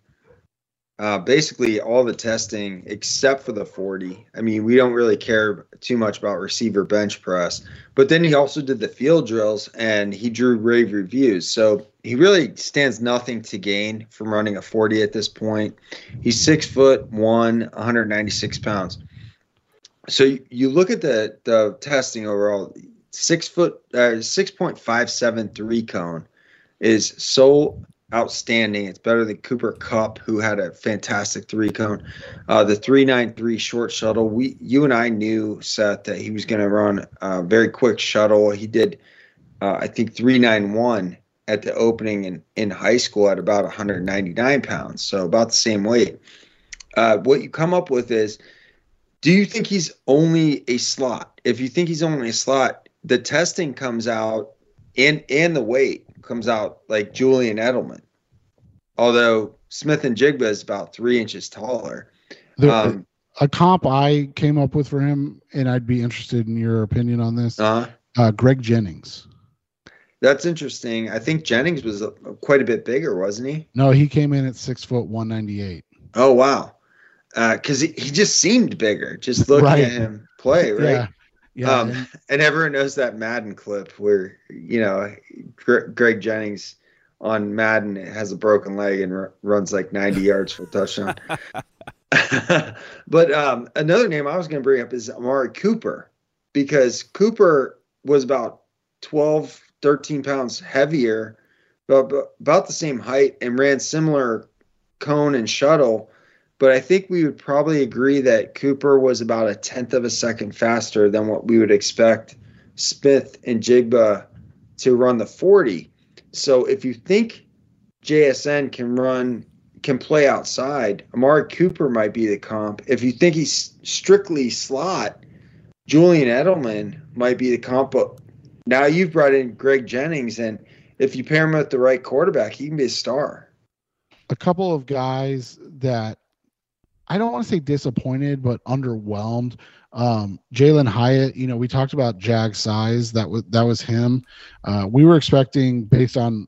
uh, basically all the testing except for the 40. I mean, we don't really care too much about receiver bench press, but then he also did the field drills and he drew rave reviews. So he really stands nothing to gain from running a 40 at this point. He's six foot one, 196 pounds. So you look at the the testing overall. Six foot, uh, six point five seven three cone is so outstanding. It's better than Cooper Kupp, who had a fantastic three cone. Uh, the 393 short shuttle, we you and I knew, Seth, that he was going to run a very quick shuttle. He did, uh, I think, 391 at the opening in, in high school at about 199 pounds, so about the same weight. Uh, what you come up with is do you think he's only a slot? If you think he's only a slot, the testing comes out and and the weight comes out like Julian Edelman. Although Smith-Njigba is about three inches taller. The, um, a comp I came up with for him, and I'd be interested in your opinion on this. Uh-huh. Uh, Greg Jennings. That's interesting. I think Jennings was a, quite a bit bigger, wasn't he? No, he came in at six foot one ninety eight. Oh wow! Because uh, he, he just seemed bigger. Just looking right. at him play, right? Yeah. Yeah, um, and everyone knows that Madden clip where you know Greg Jennings on Madden has a broken leg and r- runs like 90 yards for a touchdown. but um, another name I was going to bring up is Amari Cooper because Cooper was about 12, 13 pounds heavier, but about the same height and ran similar cone and shuttle but I think we would probably agree that Cooper was about a tenth of a second faster than what we would expect Smith-Njigba to run the 40. So if you think JSN can run, can play outside, Amari Cooper might be the comp. If you think he's strictly slot, Julian Edelman might be the comp. But now you've brought in Greg Jennings, and if you pair him with the right quarterback, he can be a star. A couple of guys that I don't want to say disappointed, but underwhelmed. Um, Jalin Hyatt, you know, we talked about Jag size. That was that was him. Uh, we were expecting, based on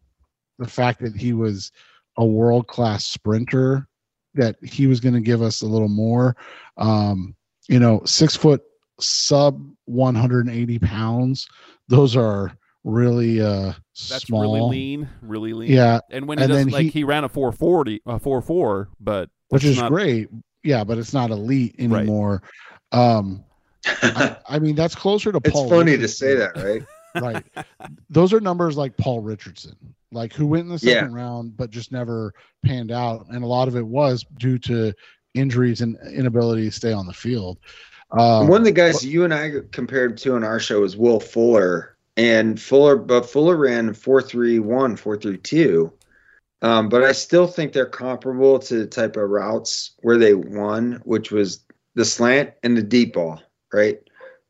the fact that he was a world class sprinter, that he was going to give us a little more. Um, you know, six foot sub 180 pounds. Those are really uh that's small. really lean really lean yeah and when he and does like he, he, ran a 440 a 44 but which is not, great yeah, but it's not elite anymore. Right. Um, I, I, mean, that's closer to. It's Paul funny Richardson. to say that, right? right. Those are numbers like Paul Richardson, like who went in the second yeah. round but just never panned out, and a lot of it was due to injuries and inability to stay on the field. Um, One of the guys but, you and I compared to on our show is Will Fuller, and Fuller, but Fuller ran four three one, four three two um, but I still think they're comparable to the type of routes where they won, which was the slant and the deep ball, right?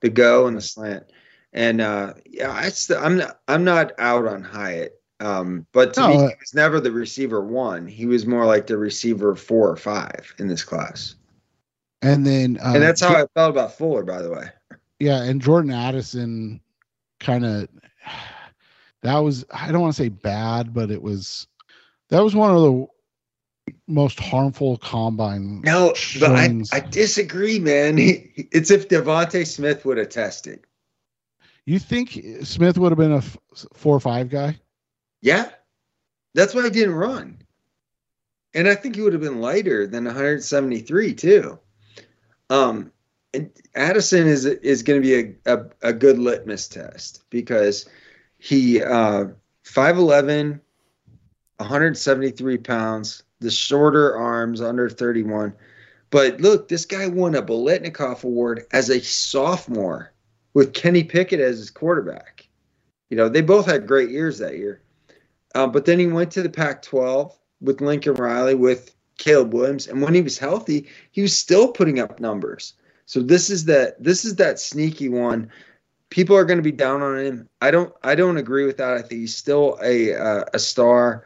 The go and the slant. And uh, yeah, I st- I'm not I'm not out on Hyatt. Um, but to no, me, he was never the receiver one. He was more like the receiver four or five in this class. And then, uh, and that's how I felt about Fuller, by the way. Yeah, and Jordan Addison, kind of, that was I don't want to say bad, but it was that was one of the most harmful combine. No, but I, I disagree, man. It's if DeVonta Smith would have tested. You think Smith would have been a four or five guy? Yeah, that's why he didn't run. And I think he would have been lighter than 173 too. Um, and Addison is is going to be a, a, a good litmus test because he uh 5'11 173 pounds, the shorter arms, under 31. But look, this guy won a Biletnikoff Award as a sophomore with Kenny Pickett as his quarterback. You know, they both had great years that year. Um, but then he went to the Pac 12 with Lincoln Riley, with Caleb Williams. And when he was healthy, he was still putting up numbers. So this is that this is that sneaky one. People are going to be down on him. I don't I don't agree with that. I think he's still a uh, a star.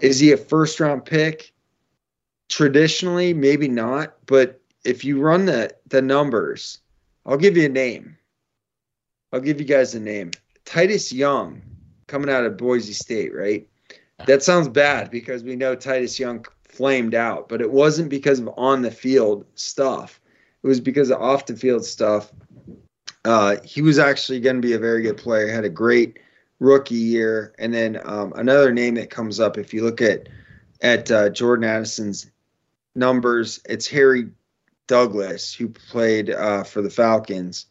Is he a first round pick? Traditionally, maybe not, but if you run the the numbers, I'll give you a name. I'll give you guys a name. Titus Young, coming out of Boise State, right? That sounds bad because we know Titus Young flamed out, but it wasn't because of on the field stuff. It was because of off the field stuff. Uh, he was actually going to be a very good player. Had a great rookie year, and then um, another name that comes up if you look at at uh, Jordan Addison's numbers, it's Harry Douglas who played uh, for the Falcons.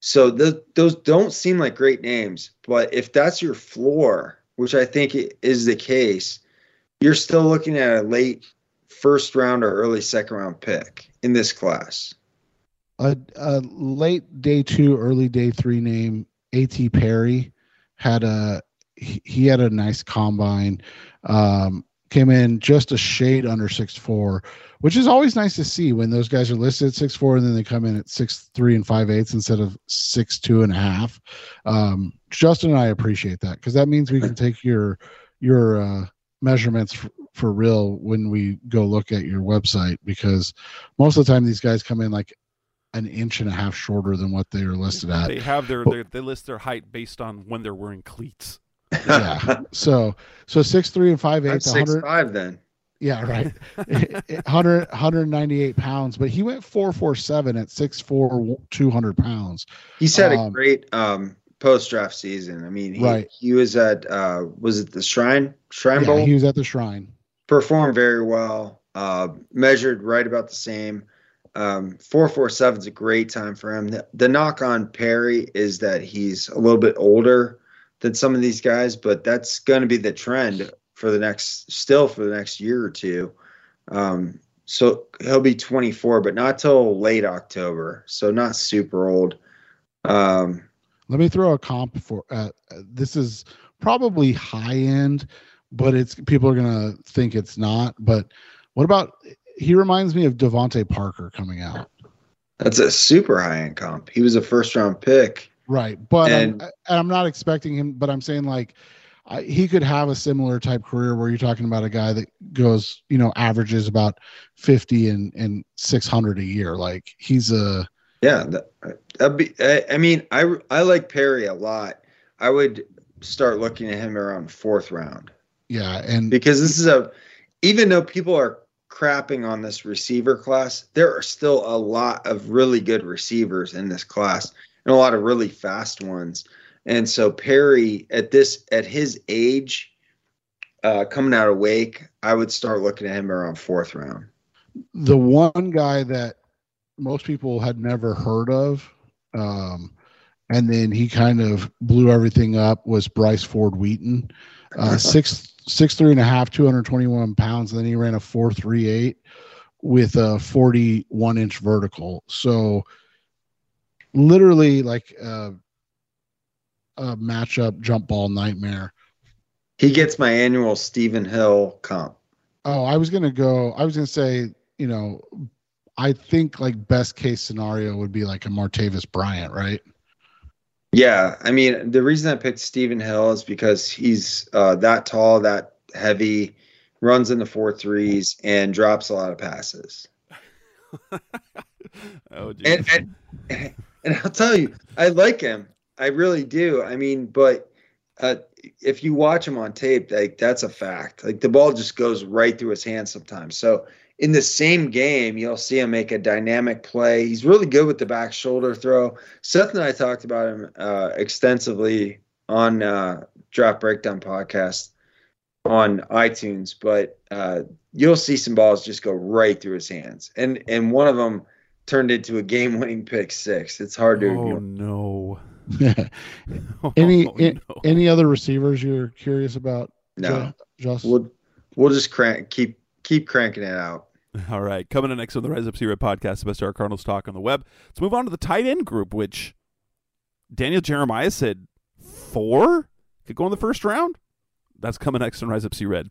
So the, those don't seem like great names, but if that's your floor, which I think is the case, you're still looking at a late first round or early second round pick in this class. A, a late day two, early day three name, A.T. Perry, had a he, had a nice combine. Um, came in just a shade under six four, which is always nice to see when those guys are listed at six four and then they come in at six three and five eighths instead of six two and a half. Um, Justin and I appreciate that because that means we can take your your uh, measurements for real when we go look at your website because most of the time these guys come in like an inch and a half shorter than what they are listed at. They have their, their they list their height based on when they're wearing cleats. yeah. So so six three and five eight. Six five then. Yeah, right. 100, 198 pounds, but he went 447 at 6'4, 200 pounds. He's had um, a great um, post draft season. I mean, he, right. he was at, uh, was it the Shrine? Shrine yeah, Bowl? He was at the Shrine. Performed very well, uh, measured right about the same. Um, 447 is a great time for him. The, the knock on Perry is that he's a little bit older than some of these guys, but that's going to be the trend for the next, still for the next year or two. Um, so he'll be 24, but not till late October. So not super old. Um, Let me throw a comp for uh, this is probably high end, but it's people are gonna think it's not. But what about he reminds me of DeVante Parker coming out. That's a super high end comp. He was a first round pick. Right. But And- I'm, I'm not expecting him, but I'm saying like I, he could have a similar type career where you're talking about a guy that goes, you know, averages about 50 and, and 600 a year. Like he's a, Yeah, that, that'd uh, be. I, I mean, I I like Perry a lot. I would start looking at him around fourth round yeah. And because this is a. Even though people are crapping on this receiver class, there are still a lot of really good receivers in this class and a lot of really fast ones. And so Perry at this at his age, uh, coming out of Wake, I would start looking at him around fourth round. the one guy that most people had never heard of, um, and then he kind of blew everything up was Bryce Ford Wheaton, uh, six six three and a half, two hundred twenty one pounds, and then he ran a four three eight with a forty one inch vertical. So literally like a, a matchup jump ball nightmare. He gets my annual Stephen Hill comp. Oh, I was gonna go. I was gonna say, you know, I think like best case scenario would be like a Martavis Bryant, right? Yeah, I mean the reason I picked Stephen Hill is because he's uh, that tall, that heavy, runs in the four threes, and drops a lot of passes. oh, geez. And, and and I'll tell you, I like him. I really do. I mean, but uh, if you watch him on tape, like that's a fact. Like the ball just goes right through his hands sometimes. So in the same game, you'll see him make a dynamic play. He's really good with the back shoulder throw. Seth and I talked about him uh, extensively on uh, Draft Breakdown podcast on iTunes, but uh, you'll see some balls just go right through his hands, and and one of them turned into a game-winning pick six. It's hard to oh ignore. no. any Oh, no. any other receivers you're curious about? No. Ju- We'll we'll just crank keep keep cranking it out. All right, coming in next on the Rise Up Red podcast, the best our Cardinals talk on the web. Let's move on to the tight end group, which Daniel Jeremiah said four could go in the first round. That's coming next on Rise Up C Red.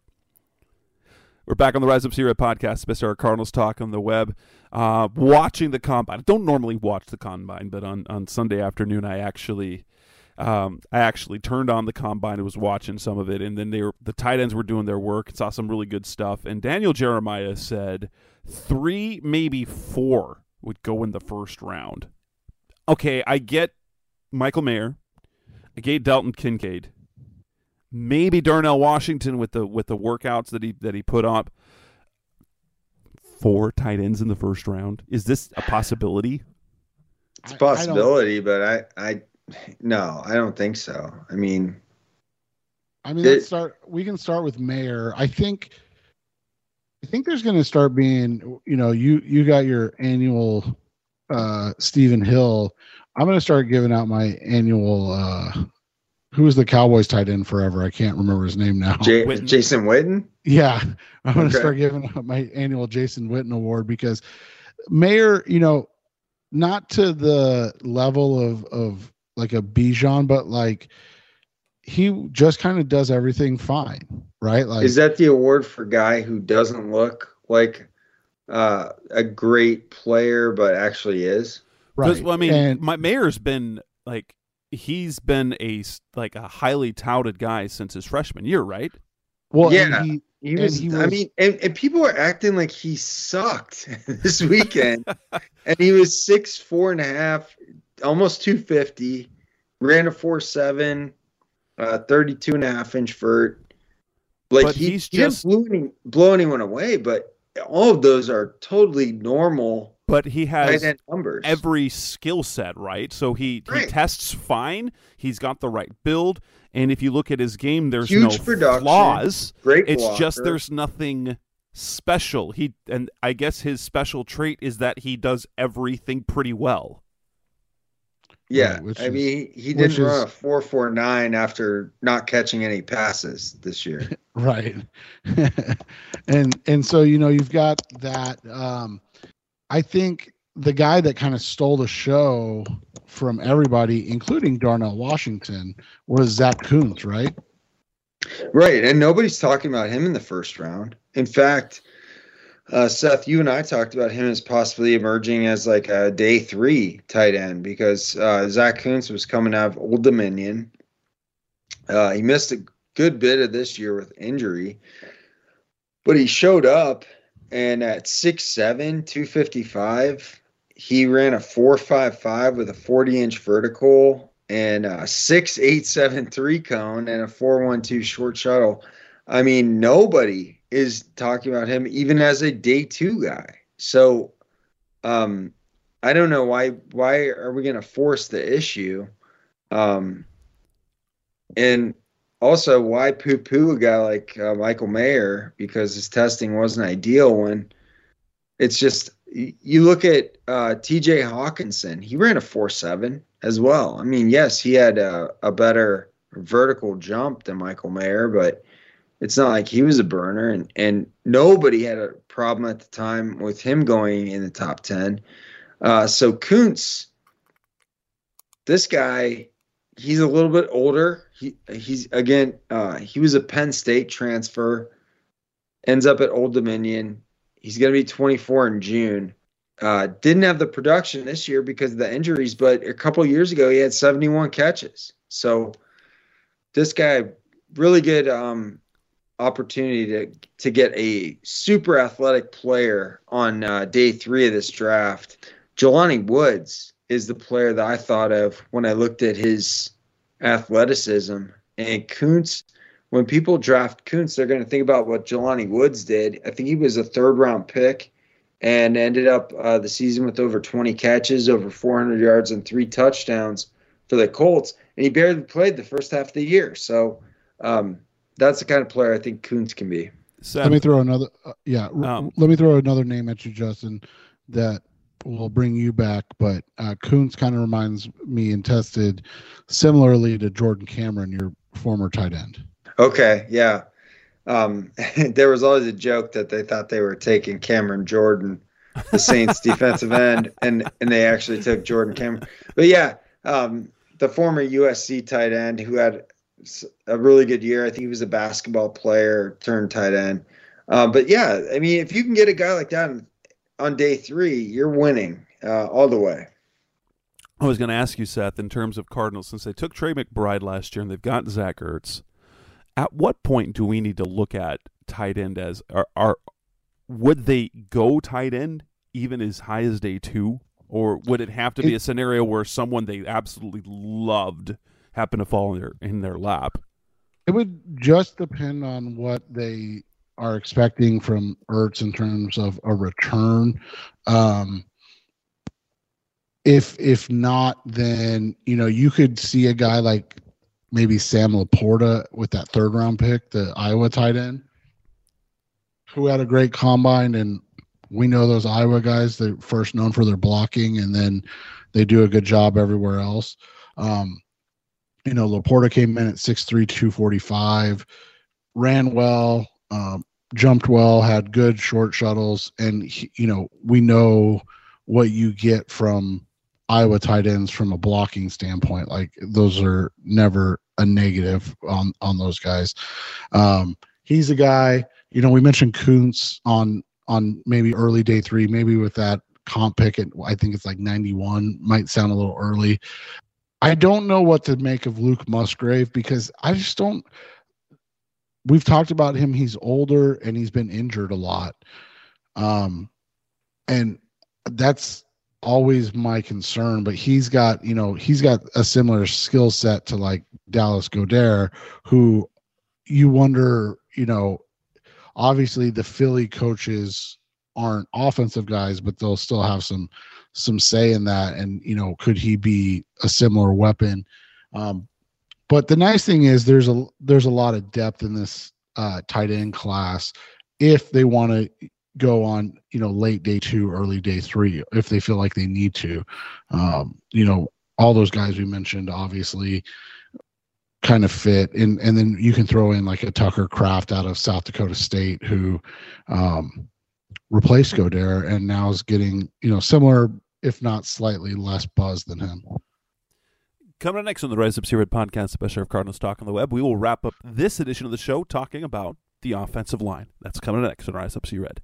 We're back on the Rise Up C Red podcast, best our Cardinals talk on the web. Uh, watching the combine. I don't normally watch the combine, but on, on Sunday afternoon, I actually um, I actually turned on the combine and was watching some of it, and then they were, the tight ends were doing their work and saw some really good stuff. And Daniel Jeremiah said three, maybe four would go in the first round. Okay, I get Michael Mayer, I get Dalton Kincaid, maybe Darnell Washington with the with the workouts that he that he put up. Four tight ends in the first round. Is this a possibility? It's a possibility, I, but I, I, no, I don't think so. I mean, I mean, it, let's start. We can start with Mayer. I think, I think there's going to start being, you know, you you got your annual uh Stephen Hill. I'm going to start giving out my annual uh who was the Cowboys tight end forever? I can't remember his name now. J- Witten. Jason Witten. Yeah, I'm going to okay. start giving out my annual Jason Witten award because Mayer, you know, not to the level of of like a Bijan, but like he just kind of does everything fine, right? Like, is that the award for guy who doesn't look like uh, a great player but actually is? Right. Well, I mean, and, my Mayer's been like he's been a like a highly touted guy since his freshman year, right? Well, yeah, he, he, was, he, was, I mean, and, and people are acting like he sucked this weekend, and he was six four and a half, almost two fifty, ran a four seven, uh, 32 and a half inch vert. Like but he, he's he just didn't blow, any, blow anyone away, but all of those are totally normal but he has every skill set, right? So he, right. he tests fine. He's got the right build, and if you look at his game, there's Huge no production, flaws. Great, it's blocker. just there's nothing special. He and I guess his special trait is that he does everything pretty well. Yeah, right, I is, mean, he, didn't run is, a four four nine after not catching any passes this year. right, and and so you know you've got that. Um, I think the guy that kind of stole the show from everybody, including Darnell Washington, was Zach Kuntz, right? Right, and nobody's talking about him in the first round. In fact, uh, Seth, you and I talked about him as possibly emerging as like a day three tight end because uh, Zach Kuntz was coming out of Old Dominion. Uh, he missed a good bit of this year with injury, but he showed up and at 6'7, 255, he ran a 455 with a 40 inch vertical and a 6873 cone and a 412 short shuttle. I mean, nobody is talking about him even as a day two guy. So um I don't know why why are we gonna force the issue? Um and also why poo poo a guy like uh, Michael Mayer because his testing wasn't ideal when it's just you look at uh, TJ Hockenson he ran a 4 7 as well. I mean, yes, he had a, a, better vertical jump than Michael Mayer, but it's not like he was a burner. And, and nobody had a problem at the time with him going in the top 10. Uh, so Kuntz, this guy, he's a little bit older. He he's again uh, he was a Penn State transfer, ends up at Old Dominion. He's going to be 24 in June. Uh, didn't have the production this year because of the injuries, but a couple years ago he had 71 catches. So this guy really good um, opportunity to to get a super athletic player on uh, day three of this draft. Jelani Woods is the player that I thought of when I looked at his athleticism. And Kuntz, when people draft Kuntz, they're going to think about what Jelani Woods did. I think he was a third round pick and ended up uh, the season with over 20 catches, over 400 yards, and three touchdowns for the Colts. And he barely played the first half of the year. So um, that's the kind of player I think Kuntz can be. Let me throw another. Uh, yeah, um, let me throw another name at you, Justin. That will bring you back, but uh, Kuntz kind of reminds me and tested similarly to Jordan Cameron, your former tight end. Okay, yeah. Um, there was always a joke that they thought they were taking Cameron Jordan, the Saints defensive end, and and they actually took Jordan Cameron. But yeah, um, the former USC tight end who had a really good year. I think he was a basketball player turned tight end. Uh, but yeah, I mean, if you can get a guy like that on day three, you're winning uh, all the way. I was going to ask you, Seth, in terms of Cardinals, since they took Trey McBride last year and they've got Zach Ertz, at what point do we need to look at tight end as are, are would they go tight end even as high as day two, or would it have to be a scenario where someone they absolutely loved happened to fall in their in their lap? It would just depend on what they are expecting from Ertz in terms of a return. Um, if if not, then you know you could see a guy like maybe Sam LaPorta with that third round pick, the Iowa tight end, who had a great combine, and we know those Iowa guys. They're first known for their blocking, and then they do a good job everywhere else. Um, you know, LaPorta came in at 6'3", 245, ran well, um, jumped well, had good short shuttles, and he, you know we know what you get from Iowa tight ends from a blocking standpoint. Like those are never a negative on on those guys. Um, he's a guy. You know, we mentioned Kuntz on on maybe early day three, maybe with that comp pick at I think it's like 91. Might sound a little early. I don't know what to make of Luke Musgrave because I just don't. We've talked about him. He's older and he's been injured a lot. Um, and that's always my concern, but he's got, you know, he's got a similar skill set to like Dallas Goedert, who you wonder, you know, obviously the Philly coaches aren't offensive guys, but they'll still have some some say in that. And, you know, could he be a similar weapon? Um, but the nice thing is there's a there's a lot of depth in this uh, tight end class if they want to go on you know late day two early day three if they feel like they need to um you know all those guys we mentioned obviously kind of fit and and then you can throw in like a tucker Kraft out of south dakota state who um replaced Goedert and now is getting you know similar if not slightly less buzz than him Coming up next on the Rise Up Red podcast, the best of Cardinals talk on the web, we will wrap up this edition of the show talking about the offensive line. That's coming next on Rise Up Red.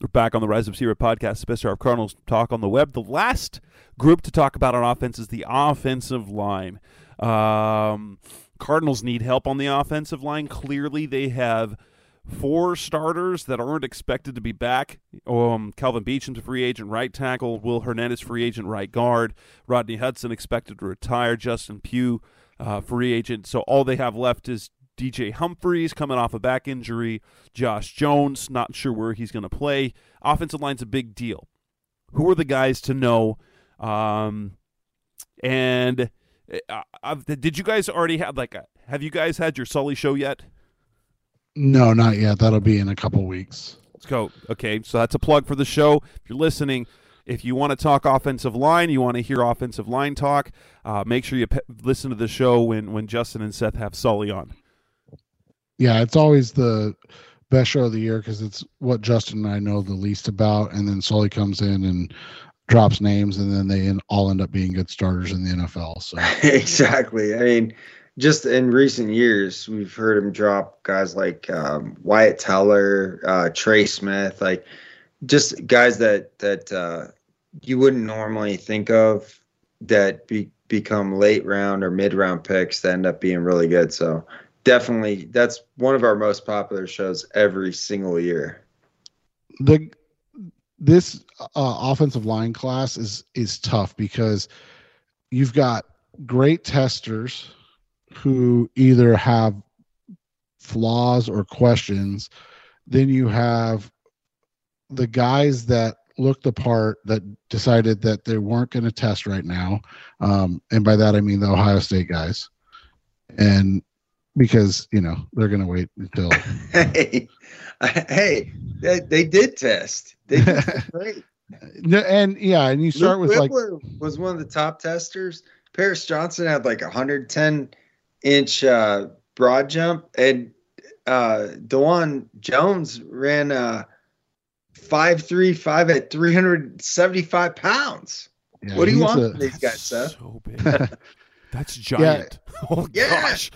We're back on the Rise of Sea Red podcast, Special of Cardinals talk on the web. The last group to talk about on offense is the offensive line. Um, Cardinals need help on the offensive line. Clearly, they have four starters that aren't expected to be back. Um, Kelvin Beachum's a free agent right tackle. Will Hernandez, free agent right guard. Rodney Hudson expected to retire. Justin Pugh, uh, free agent. So all they have left is DJ Humphries coming off a back injury. Josh Jones, not sure where he's going to play. Offensive line's a big deal. Who are the guys to know? Um, and uh, did you guys already have like a, have you guys had your Sully show yet? No, not yet. That'll be in a couple weeks. Let's go. Okay, so that's a plug for the show. If you're listening, if you want to talk offensive line, you want to hear offensive line talk, uh, make sure you pe- listen to the show when when Justin and Seth have Sully on yeah, it's always the best show of the year because it's what Justin and I know the least about, and then Sully comes in and drops names, and then they all end up being good starters in the NFL. So exactly. I mean, just in recent years, we've heard him drop guys like um, Wyatt Teller, uh, Trey Smith, like just guys that that uh, you wouldn't normally think of that be, become late round or mid round picks that end up being really good. So definitely that's one of our most popular shows every single year. The this uh, offensive line class is is tough because you've got great testers who either have flaws or questions then you have the guys that looked the part that decided that they weren't going to test right now um, and by that i mean the ohio state guys and because you know they're going to wait until. hey, hey, they, they did test. They did great. and yeah, and you start Luke with like was one of the top testers. Paris Johnson had like a 110 inch uh, broad jump, and uh, Dawand Jones ran uh, five three five at 375 pounds. Yeah, what do you want a, from these guys, Seth? So big. That's giant. Yeah. Oh yeah. gosh.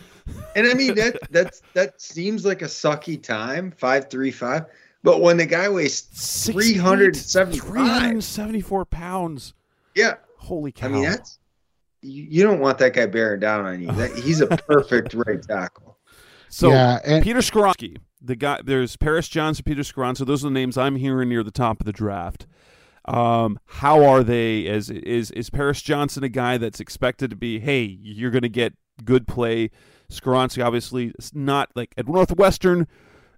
And I mean that that's that seems like a sucky time, five three five. But when the guy weighs three hundred seventy four pounds. Yeah. Holy cow. I mean that's you, you don't want that guy bearing down on you. That, he's a perfect right tackle. So Yeah, and- Peter Skoronski, the guy there's Paris Johnson, Peter Skoronski. So those are the names I'm hearing near the top of the draft. Um, how are they? As is is Paris Johnson a guy that's expected to be? Hey, you're going to get good play. Skoronski obviously is not like at Northwestern.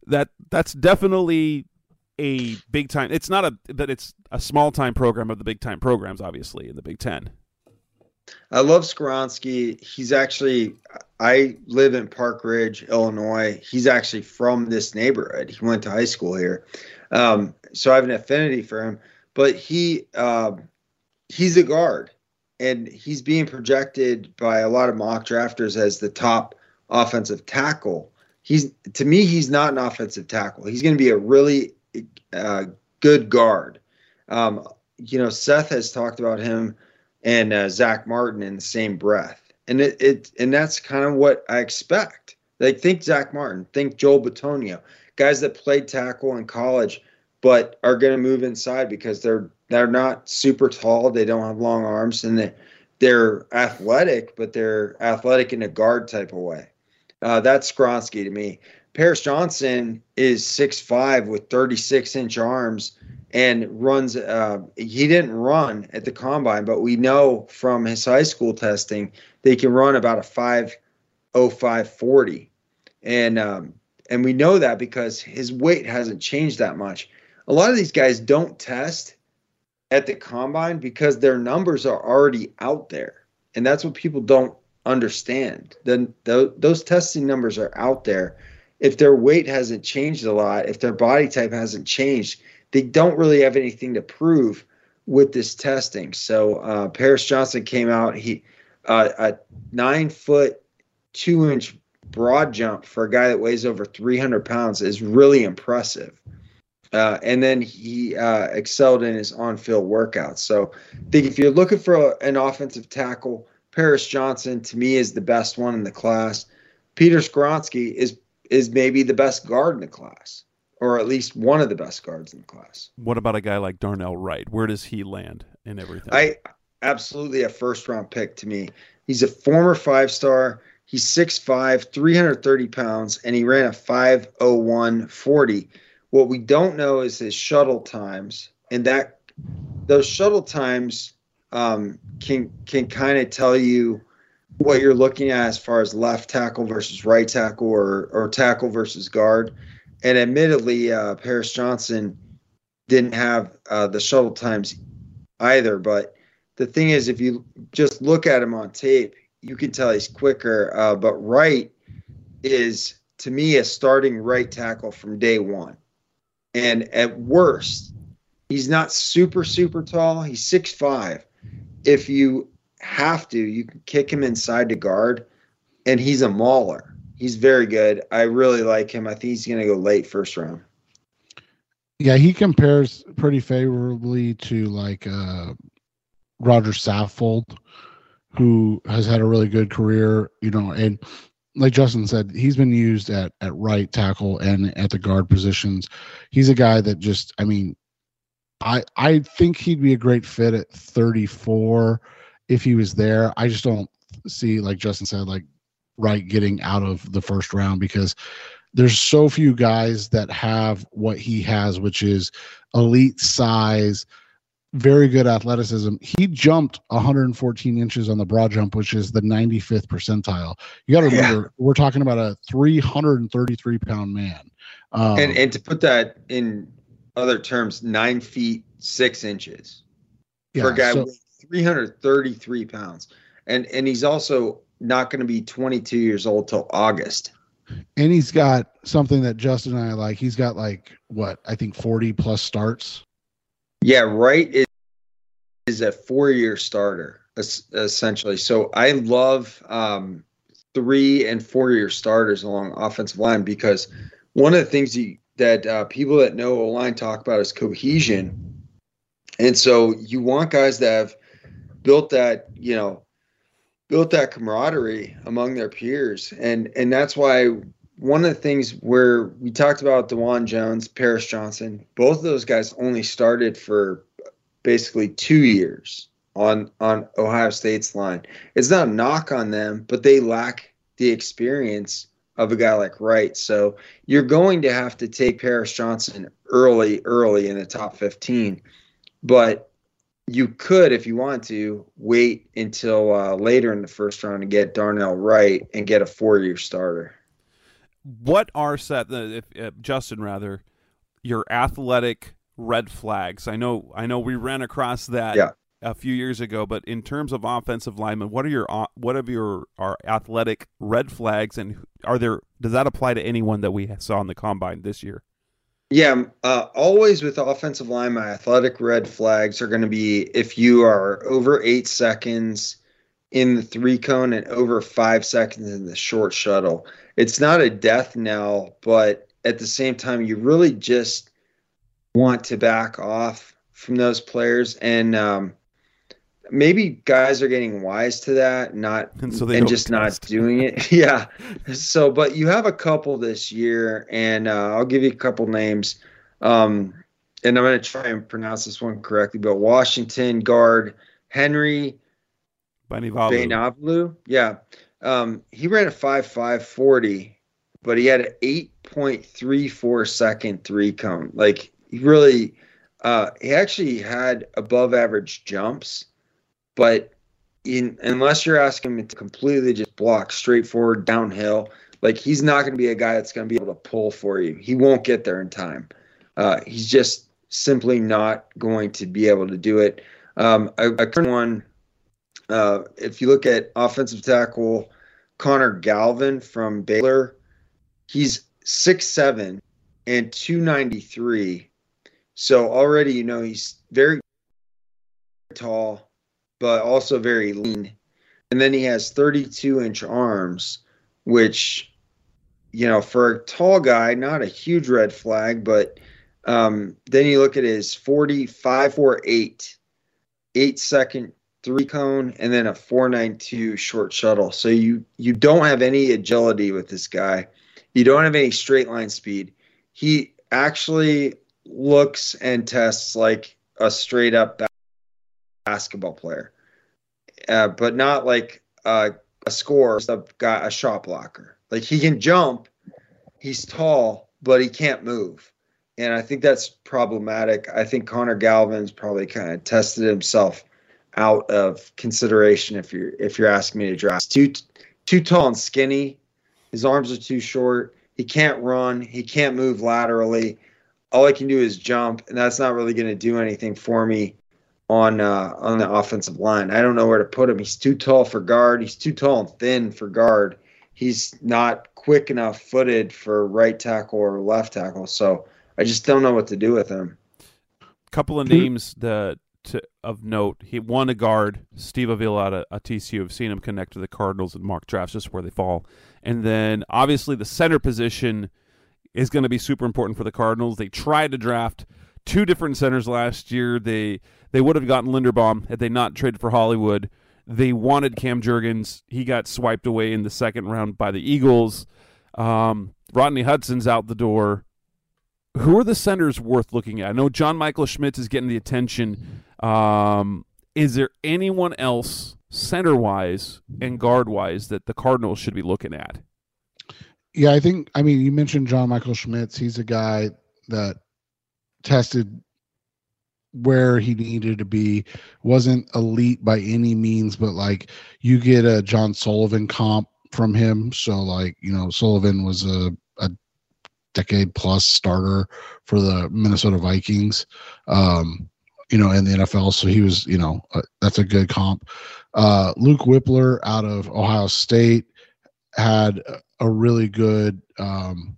That that's definitely a big time. It's not a that it's a small time program of the big time programs. Obviously in the Big Ten. I love Skoronski. He's actually, I live in Park Ridge, Illinois. He's actually from this neighborhood. He went to high school here. Um, so I have an affinity for him. But he, um, he's a guard, and he's being projected by a lot of mock drafters as the top offensive tackle. He's to me, he's not an offensive tackle. He's going to be a really uh, good guard. Um, you know, Seth has talked about him and uh, Zack Martin in the same breath. And it, it and that's kind of what I expect. Like think Zack Martin, think Joel Bitonio, guys that played tackle in college, but are going to move inside because they're they're not super tall, they don't have long arms, and they they're athletic, but they're athletic in a guard type of way. Uh, that's Skoronski to me. Paris Johnson is 6'5 with 36 inch arms and runs uh, he didn't run at the combine but we know from his high school testing they can run about a 50540 and um, and we know that because his weight hasn't changed that much. A lot of these guys don't test at the combine because their numbers are already out there. And that's what people don't understand. Then th- those testing numbers are out there. If their weight hasn't changed a lot if their body type hasn't changed they don't really have anything to prove with this testing. So uh, Paris Johnson came out. He uh, a nine foot two inch broad jump for a guy that weighs over 300 pounds is really impressive. Uh, and then he uh, excelled in his on-field workouts. So I think if you're looking for a, an offensive tackle, Paris Johnson to me is the best one in the class. Peter Skoronski is is maybe the best guard in the class or at least one of the best guards in the class. What about a guy like Darnell Wright? Where does he land in everything? I absolutely a first round pick to me. He's a former five star. He's 6'5, 330 pounds, and he ran a 501 40. What we don't know is his shuttle times, and that those shuttle times um, can can kind of tell you what you're looking at as far as left tackle versus right tackle or or tackle versus guard and admittedly, uh, Paris Johnson didn't have uh, the shuttle times either. But the thing is, if you just look at him on tape, you can tell he's quicker. Uh, but Wright is, to me, a starting right tackle from day one. And at worst, he's not super, super tall. He's six five. If you have to, you can kick him inside to guard, and he's a mauler he's very good. I really like him. I think he's going to go late first round. Yeah, he compares pretty favorably to like uh, Rodger Saffold, who has had a really good career. You know, and like Justin said, he's been used at at right tackle and at the guard positions. He's a guy that just, I mean, I I think he'd be a great fit at 34 if he was there. I just don't see, like Justin said, like right getting out of the first round because there's so few guys that have what he has, which is elite size, very good athleticism. He jumped 114 inches on the broad jump, which is the 95th percentile. You got to remember, yeah. we're talking about a 333 pound man. Um, and and to put that in other terms, nine feet six inches yeah, for a guy so, with 333 pounds, and and he's also not going to be 22 years old till August. And he's got something that Justin and I like. He's got like what I think 40 plus starts. Yeah, Wright is is a four year starter essentially. So I love um, three and four year starters along offensive line because one of the things you, that uh, people that know O line talk about is cohesion, and so you want guys that have built that you know built that camaraderie among their peers, and and that's why one of the things where we talked about Dawand Jones, Paris Johnson, both of those guys only started for basically two years on on Ohio State's line. It's not a knock on them, but they lack the experience of a guy like Wright. So you're going to have to take Paris Johnson early, early in the top 15. But you could, if you want to, wait until uh, later in the first round to get Darnell Wright and get a four-year starter. What are set, if, uh, Justin, rather, your athletic red flags? I know, I know, we ran across that yeah a few years ago. But in terms of offensive linemen, what are your uh, what are your our athletic red flags, and are there does that apply to anyone that we saw in the combine this year? Yeah, uh, always with offensive line, my athletic red flags are going to be if you are over eight seconds in the three cone and over five seconds in the short shuttle. It's not a death knell, but at the same time, you really just want to back off from those players. And um, maybe guys are getting wise to that, not and, so and just test. not doing it. yeah. So, but you have a couple this year, and uh, I'll give you a couple names. Um, and I'm going to try and pronounce this one correctly, but Washington guard Henry Bainivalu. Yeah. Um, he ran a 5.540, but he had an 8.34 second three cone. Like, he really, uh, he actually had above average jumps but in, unless you're asking him to completely just block straightforward downhill, like he's not going to be a guy that's going to be able to pull for you. He won't get there in time. Uh, he's just simply not going to be able to do it. Um, a, a current one, uh, if you look at offensive tackle Connor Galvin from Baylor, he's six seven and 293. So already, you know, he's very tall but also very lean. And then he has 32 inch arms, which, you know, for a tall guy, not a huge red flag, but um, then you look at his 45 4 8, eight second three cone, and then a 492 short shuttle. So you you don't have any agility with this guy. You don't have any straight line speed. He actually looks and tests like a straight up basketball player, uh, but not like uh, a score, a guy, a shot blocker. Like he can jump, he's tall, but he can't move, and I think that's problematic. I think Connor Galvin's probably kind of tested himself out of consideration if you're if you're asking me to draft. Too too tall and skinny. His arms are too short. He can't run. He can't move laterally. All I can do is jump, and that's not really going to do anything for me on uh, on the offensive line. I don't know where to put him. He's too tall for guard. He's too tall and thin for guard. He's not quick enough footed for right tackle or left tackle. So I just don't know what to do with him. Couple of names that to, of note. He won a guard, Steve Avila at TCU. I've seen him connect to the Cardinals and mock drafts, just where they fall. And then obviously the center position is going to be super important for the Cardinals. They tried to draft two different centers last year. They they would have gotten Linderbaum had they not traded for Hollywood. They wanted Cam Jurgens. He got swiped away in the second round by the Eagles. Um, Rodney Hudson's out the door. Who are the centers worth looking at? I know John Michael Schmitz is getting the attention. Um, is there anyone else center wise and guard wise that the Cardinals should be looking at? Yeah, I think. I mean, you mentioned John Michael Schmitz. He's a guy that tested where he needed to be. Wasn't elite by any means but like you get a john sullivan comp from him. So like you know sullivan was a, a decade plus starter for the minnesota vikings um you know in the nfl so he was you know that's a good comp. Uh luke wypler out of ohio state had a really good um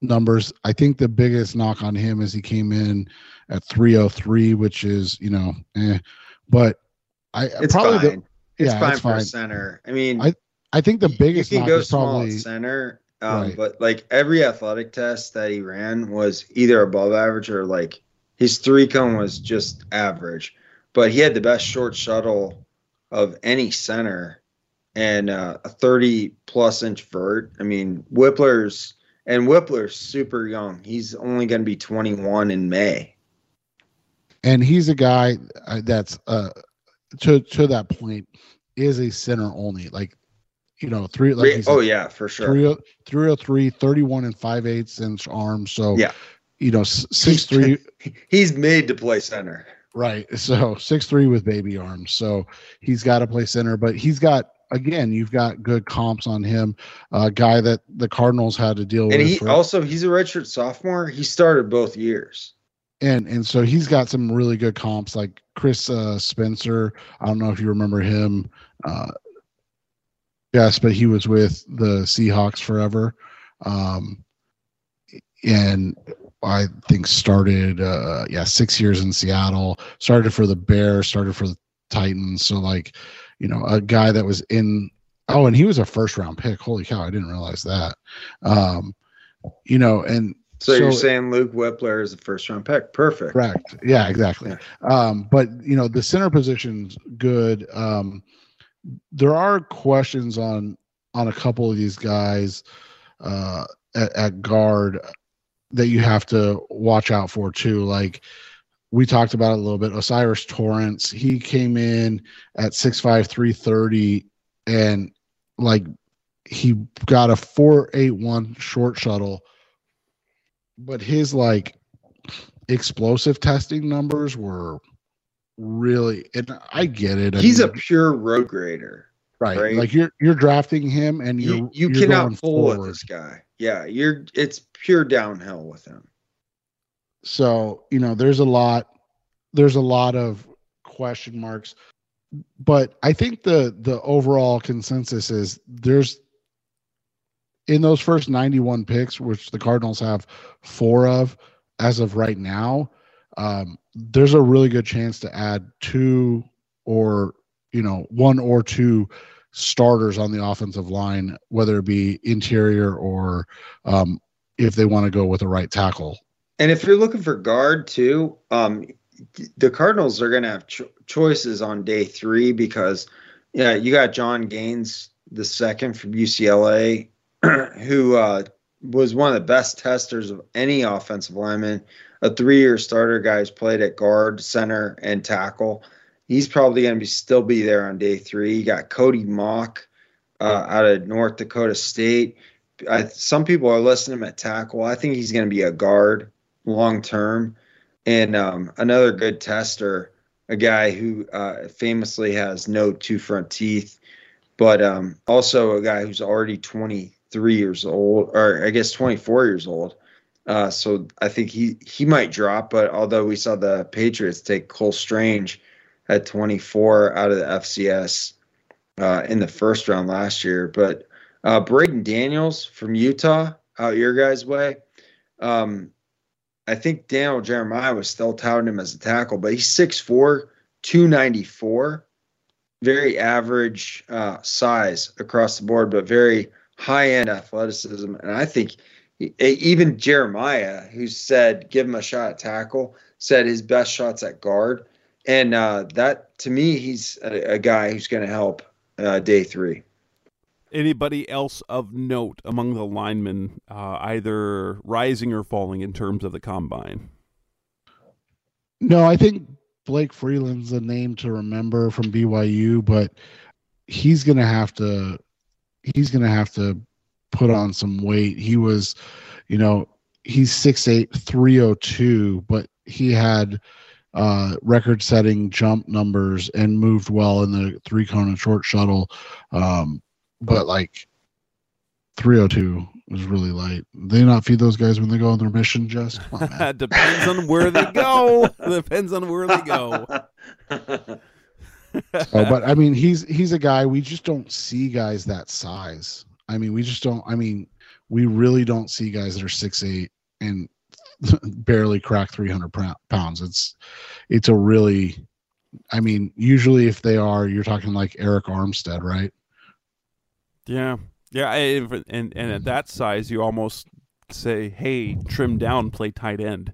numbers. I think the biggest knock on him is he came in at 303, which is, you know, eh. but I it's probably fine. The, it's yeah, fine it's for center. I mean, I, I think the biggest you can go is small probably center, um, right. but like every athletic test that he ran was either above average or like his three cone was just average, but he had the best short shuttle of any center and uh, a 30 plus inch vert. I mean, Wypler's and Wypler's super young. He's only going to be 21 in May. And he's a guy uh, that's uh to to that point is a center only. Like you know, three like Re- oh yeah, for sure. 303, 303 31 and 5 eighths inch arms. So Yeah. you know, six three He's made to play center. Right. So six three with baby arms. So he's got to play center, but he's got again, you've got good comps on him. A guy that the Cardinals had to deal with And he for- also he's a redshirt sophomore. He started both years. And and so he's got some really good comps like Chris uh, Spencer. I don't know if you remember him. Uh, yes, but he was with the Seahawks forever. Um, and I think started uh yeah, 6 years in Seattle, started for the Bears, started for the Titans. So like, you know, a guy that was in oh, and he was a first round pick. Holy cow, I didn't realize that. Um, you know, and So, you're saying Luke Wypler is the first round pick? Perfect. Correct. Yeah, exactly. Um, but you know, the center position's good. Um, there are questions on on a couple of these guys uh, at, at guard that you have to watch out for too. Like we talked about it a little bit. O'Cyrus Torrence, he came in at 6'5", 330 and like he got a 481 short shuttle, but his like explosive testing numbers were really and I get it. I He's a pure road grader. right. right. Like you're you're drafting him and you're You you you're cannot pull with this guy. Yeah, you're it's pure downhill with him. So, you know, there's a lot there's a lot of question marks. But I think the the overall consensus is there's in those first 91 picks, which the Cardinals have four of as of right now, um, there's a really good chance to add two or you know one or two starters on the offensive line, whether it be interior or um, if they want to go with a right tackle. And if you're looking for guard too, um, the Cardinals are going to have cho- choices on day three because, yeah, you got Jon Gaines the second from UCLA, who uh, was one of the best testers of any offensive lineman, a three-year starter guy who's played at guard, center, and tackle. He's probably going to be still be there on day three. You got Cody Mauch uh, out of North Dakota State. I, some people are listing him at tackle. I think he's going to be a guard long term. And um, another good tester, a guy who uh, famously has no two front teeth, but um, also a guy who's already 23 years old, or I guess 24 years old. Uh, so I think he he might drop. But although we saw the Patriots take Cole Strange at 24 out of the FCS uh, in the first round last year, but uh, Braeden Daniels from Utah out your guys' way. Um, I think Daniel Jeremiah was still touting him as a tackle, but he's 6'4, 294. Very average uh, size across the board, but very high end athleticism. And I think even Jeremiah, who said give him a shot at tackle, said his best shots at guard. And uh, that, to me, he's a, a guy who's going to help uh, day three. Anybody else of note among the linemen, uh, either rising or falling in terms of the combine? No, I think Blake Freeland's a name to remember from BYU, but he's gonna have to he's gonna have to put on some weight. He was, you know, he's 6'8, 302, but he had uh record setting jump numbers and moved well in the three cone and short shuttle. Um, but like 302 was really light. They not feed those guys when they go on their mission, just Come on, man. Depends on where they go. Depends on where they go. Oh, but I mean, he's he's a guy we just don't see guys that size. I mean, we just don't. I mean, we really don't see guys that are six eight and barely crack three hundred pounds. It's it's a really. I mean, usually if they are, you're talking like Arik Armstead, right? Yeah, yeah, I- and and at that size, you almost say, "Hey, trim down, play tight end."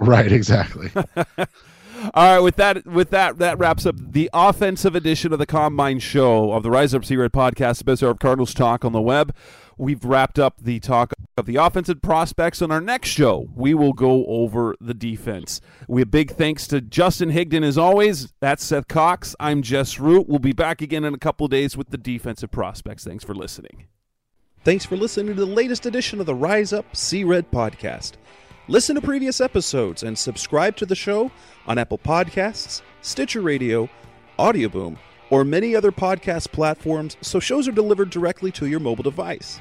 Right, exactly. All right, with that, with that, that wraps up the offensive edition of the Combine Show of the Rise Up Sea Red podcast, the best of Cardinals talk on the web. We've wrapped up the talk of the offensive prospects. On our next show, we will go over the defense. We have big thanks to Justin Higdon as always. That's Seth Cox. I'm Jess Root. We'll be back again in a couple days with the defensive prospects. Thanks for listening. Thanks for listening to the latest edition of the Rise Up Sea Red podcast. Listen to previous episodes and subscribe to the show on Apple Podcasts, Stitcher Radio, Audioboom, or many other podcast platforms so shows are delivered directly to your mobile device.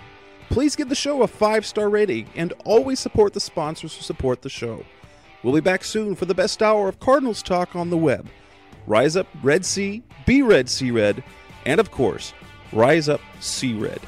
Please give the show a five star rating and always support the sponsors who support the show. We'll be back soon for the best hour of Cardinals talk on the web. Rise up, Red Sea, be Red Sea Red, and of course, Rise up, Sea Red.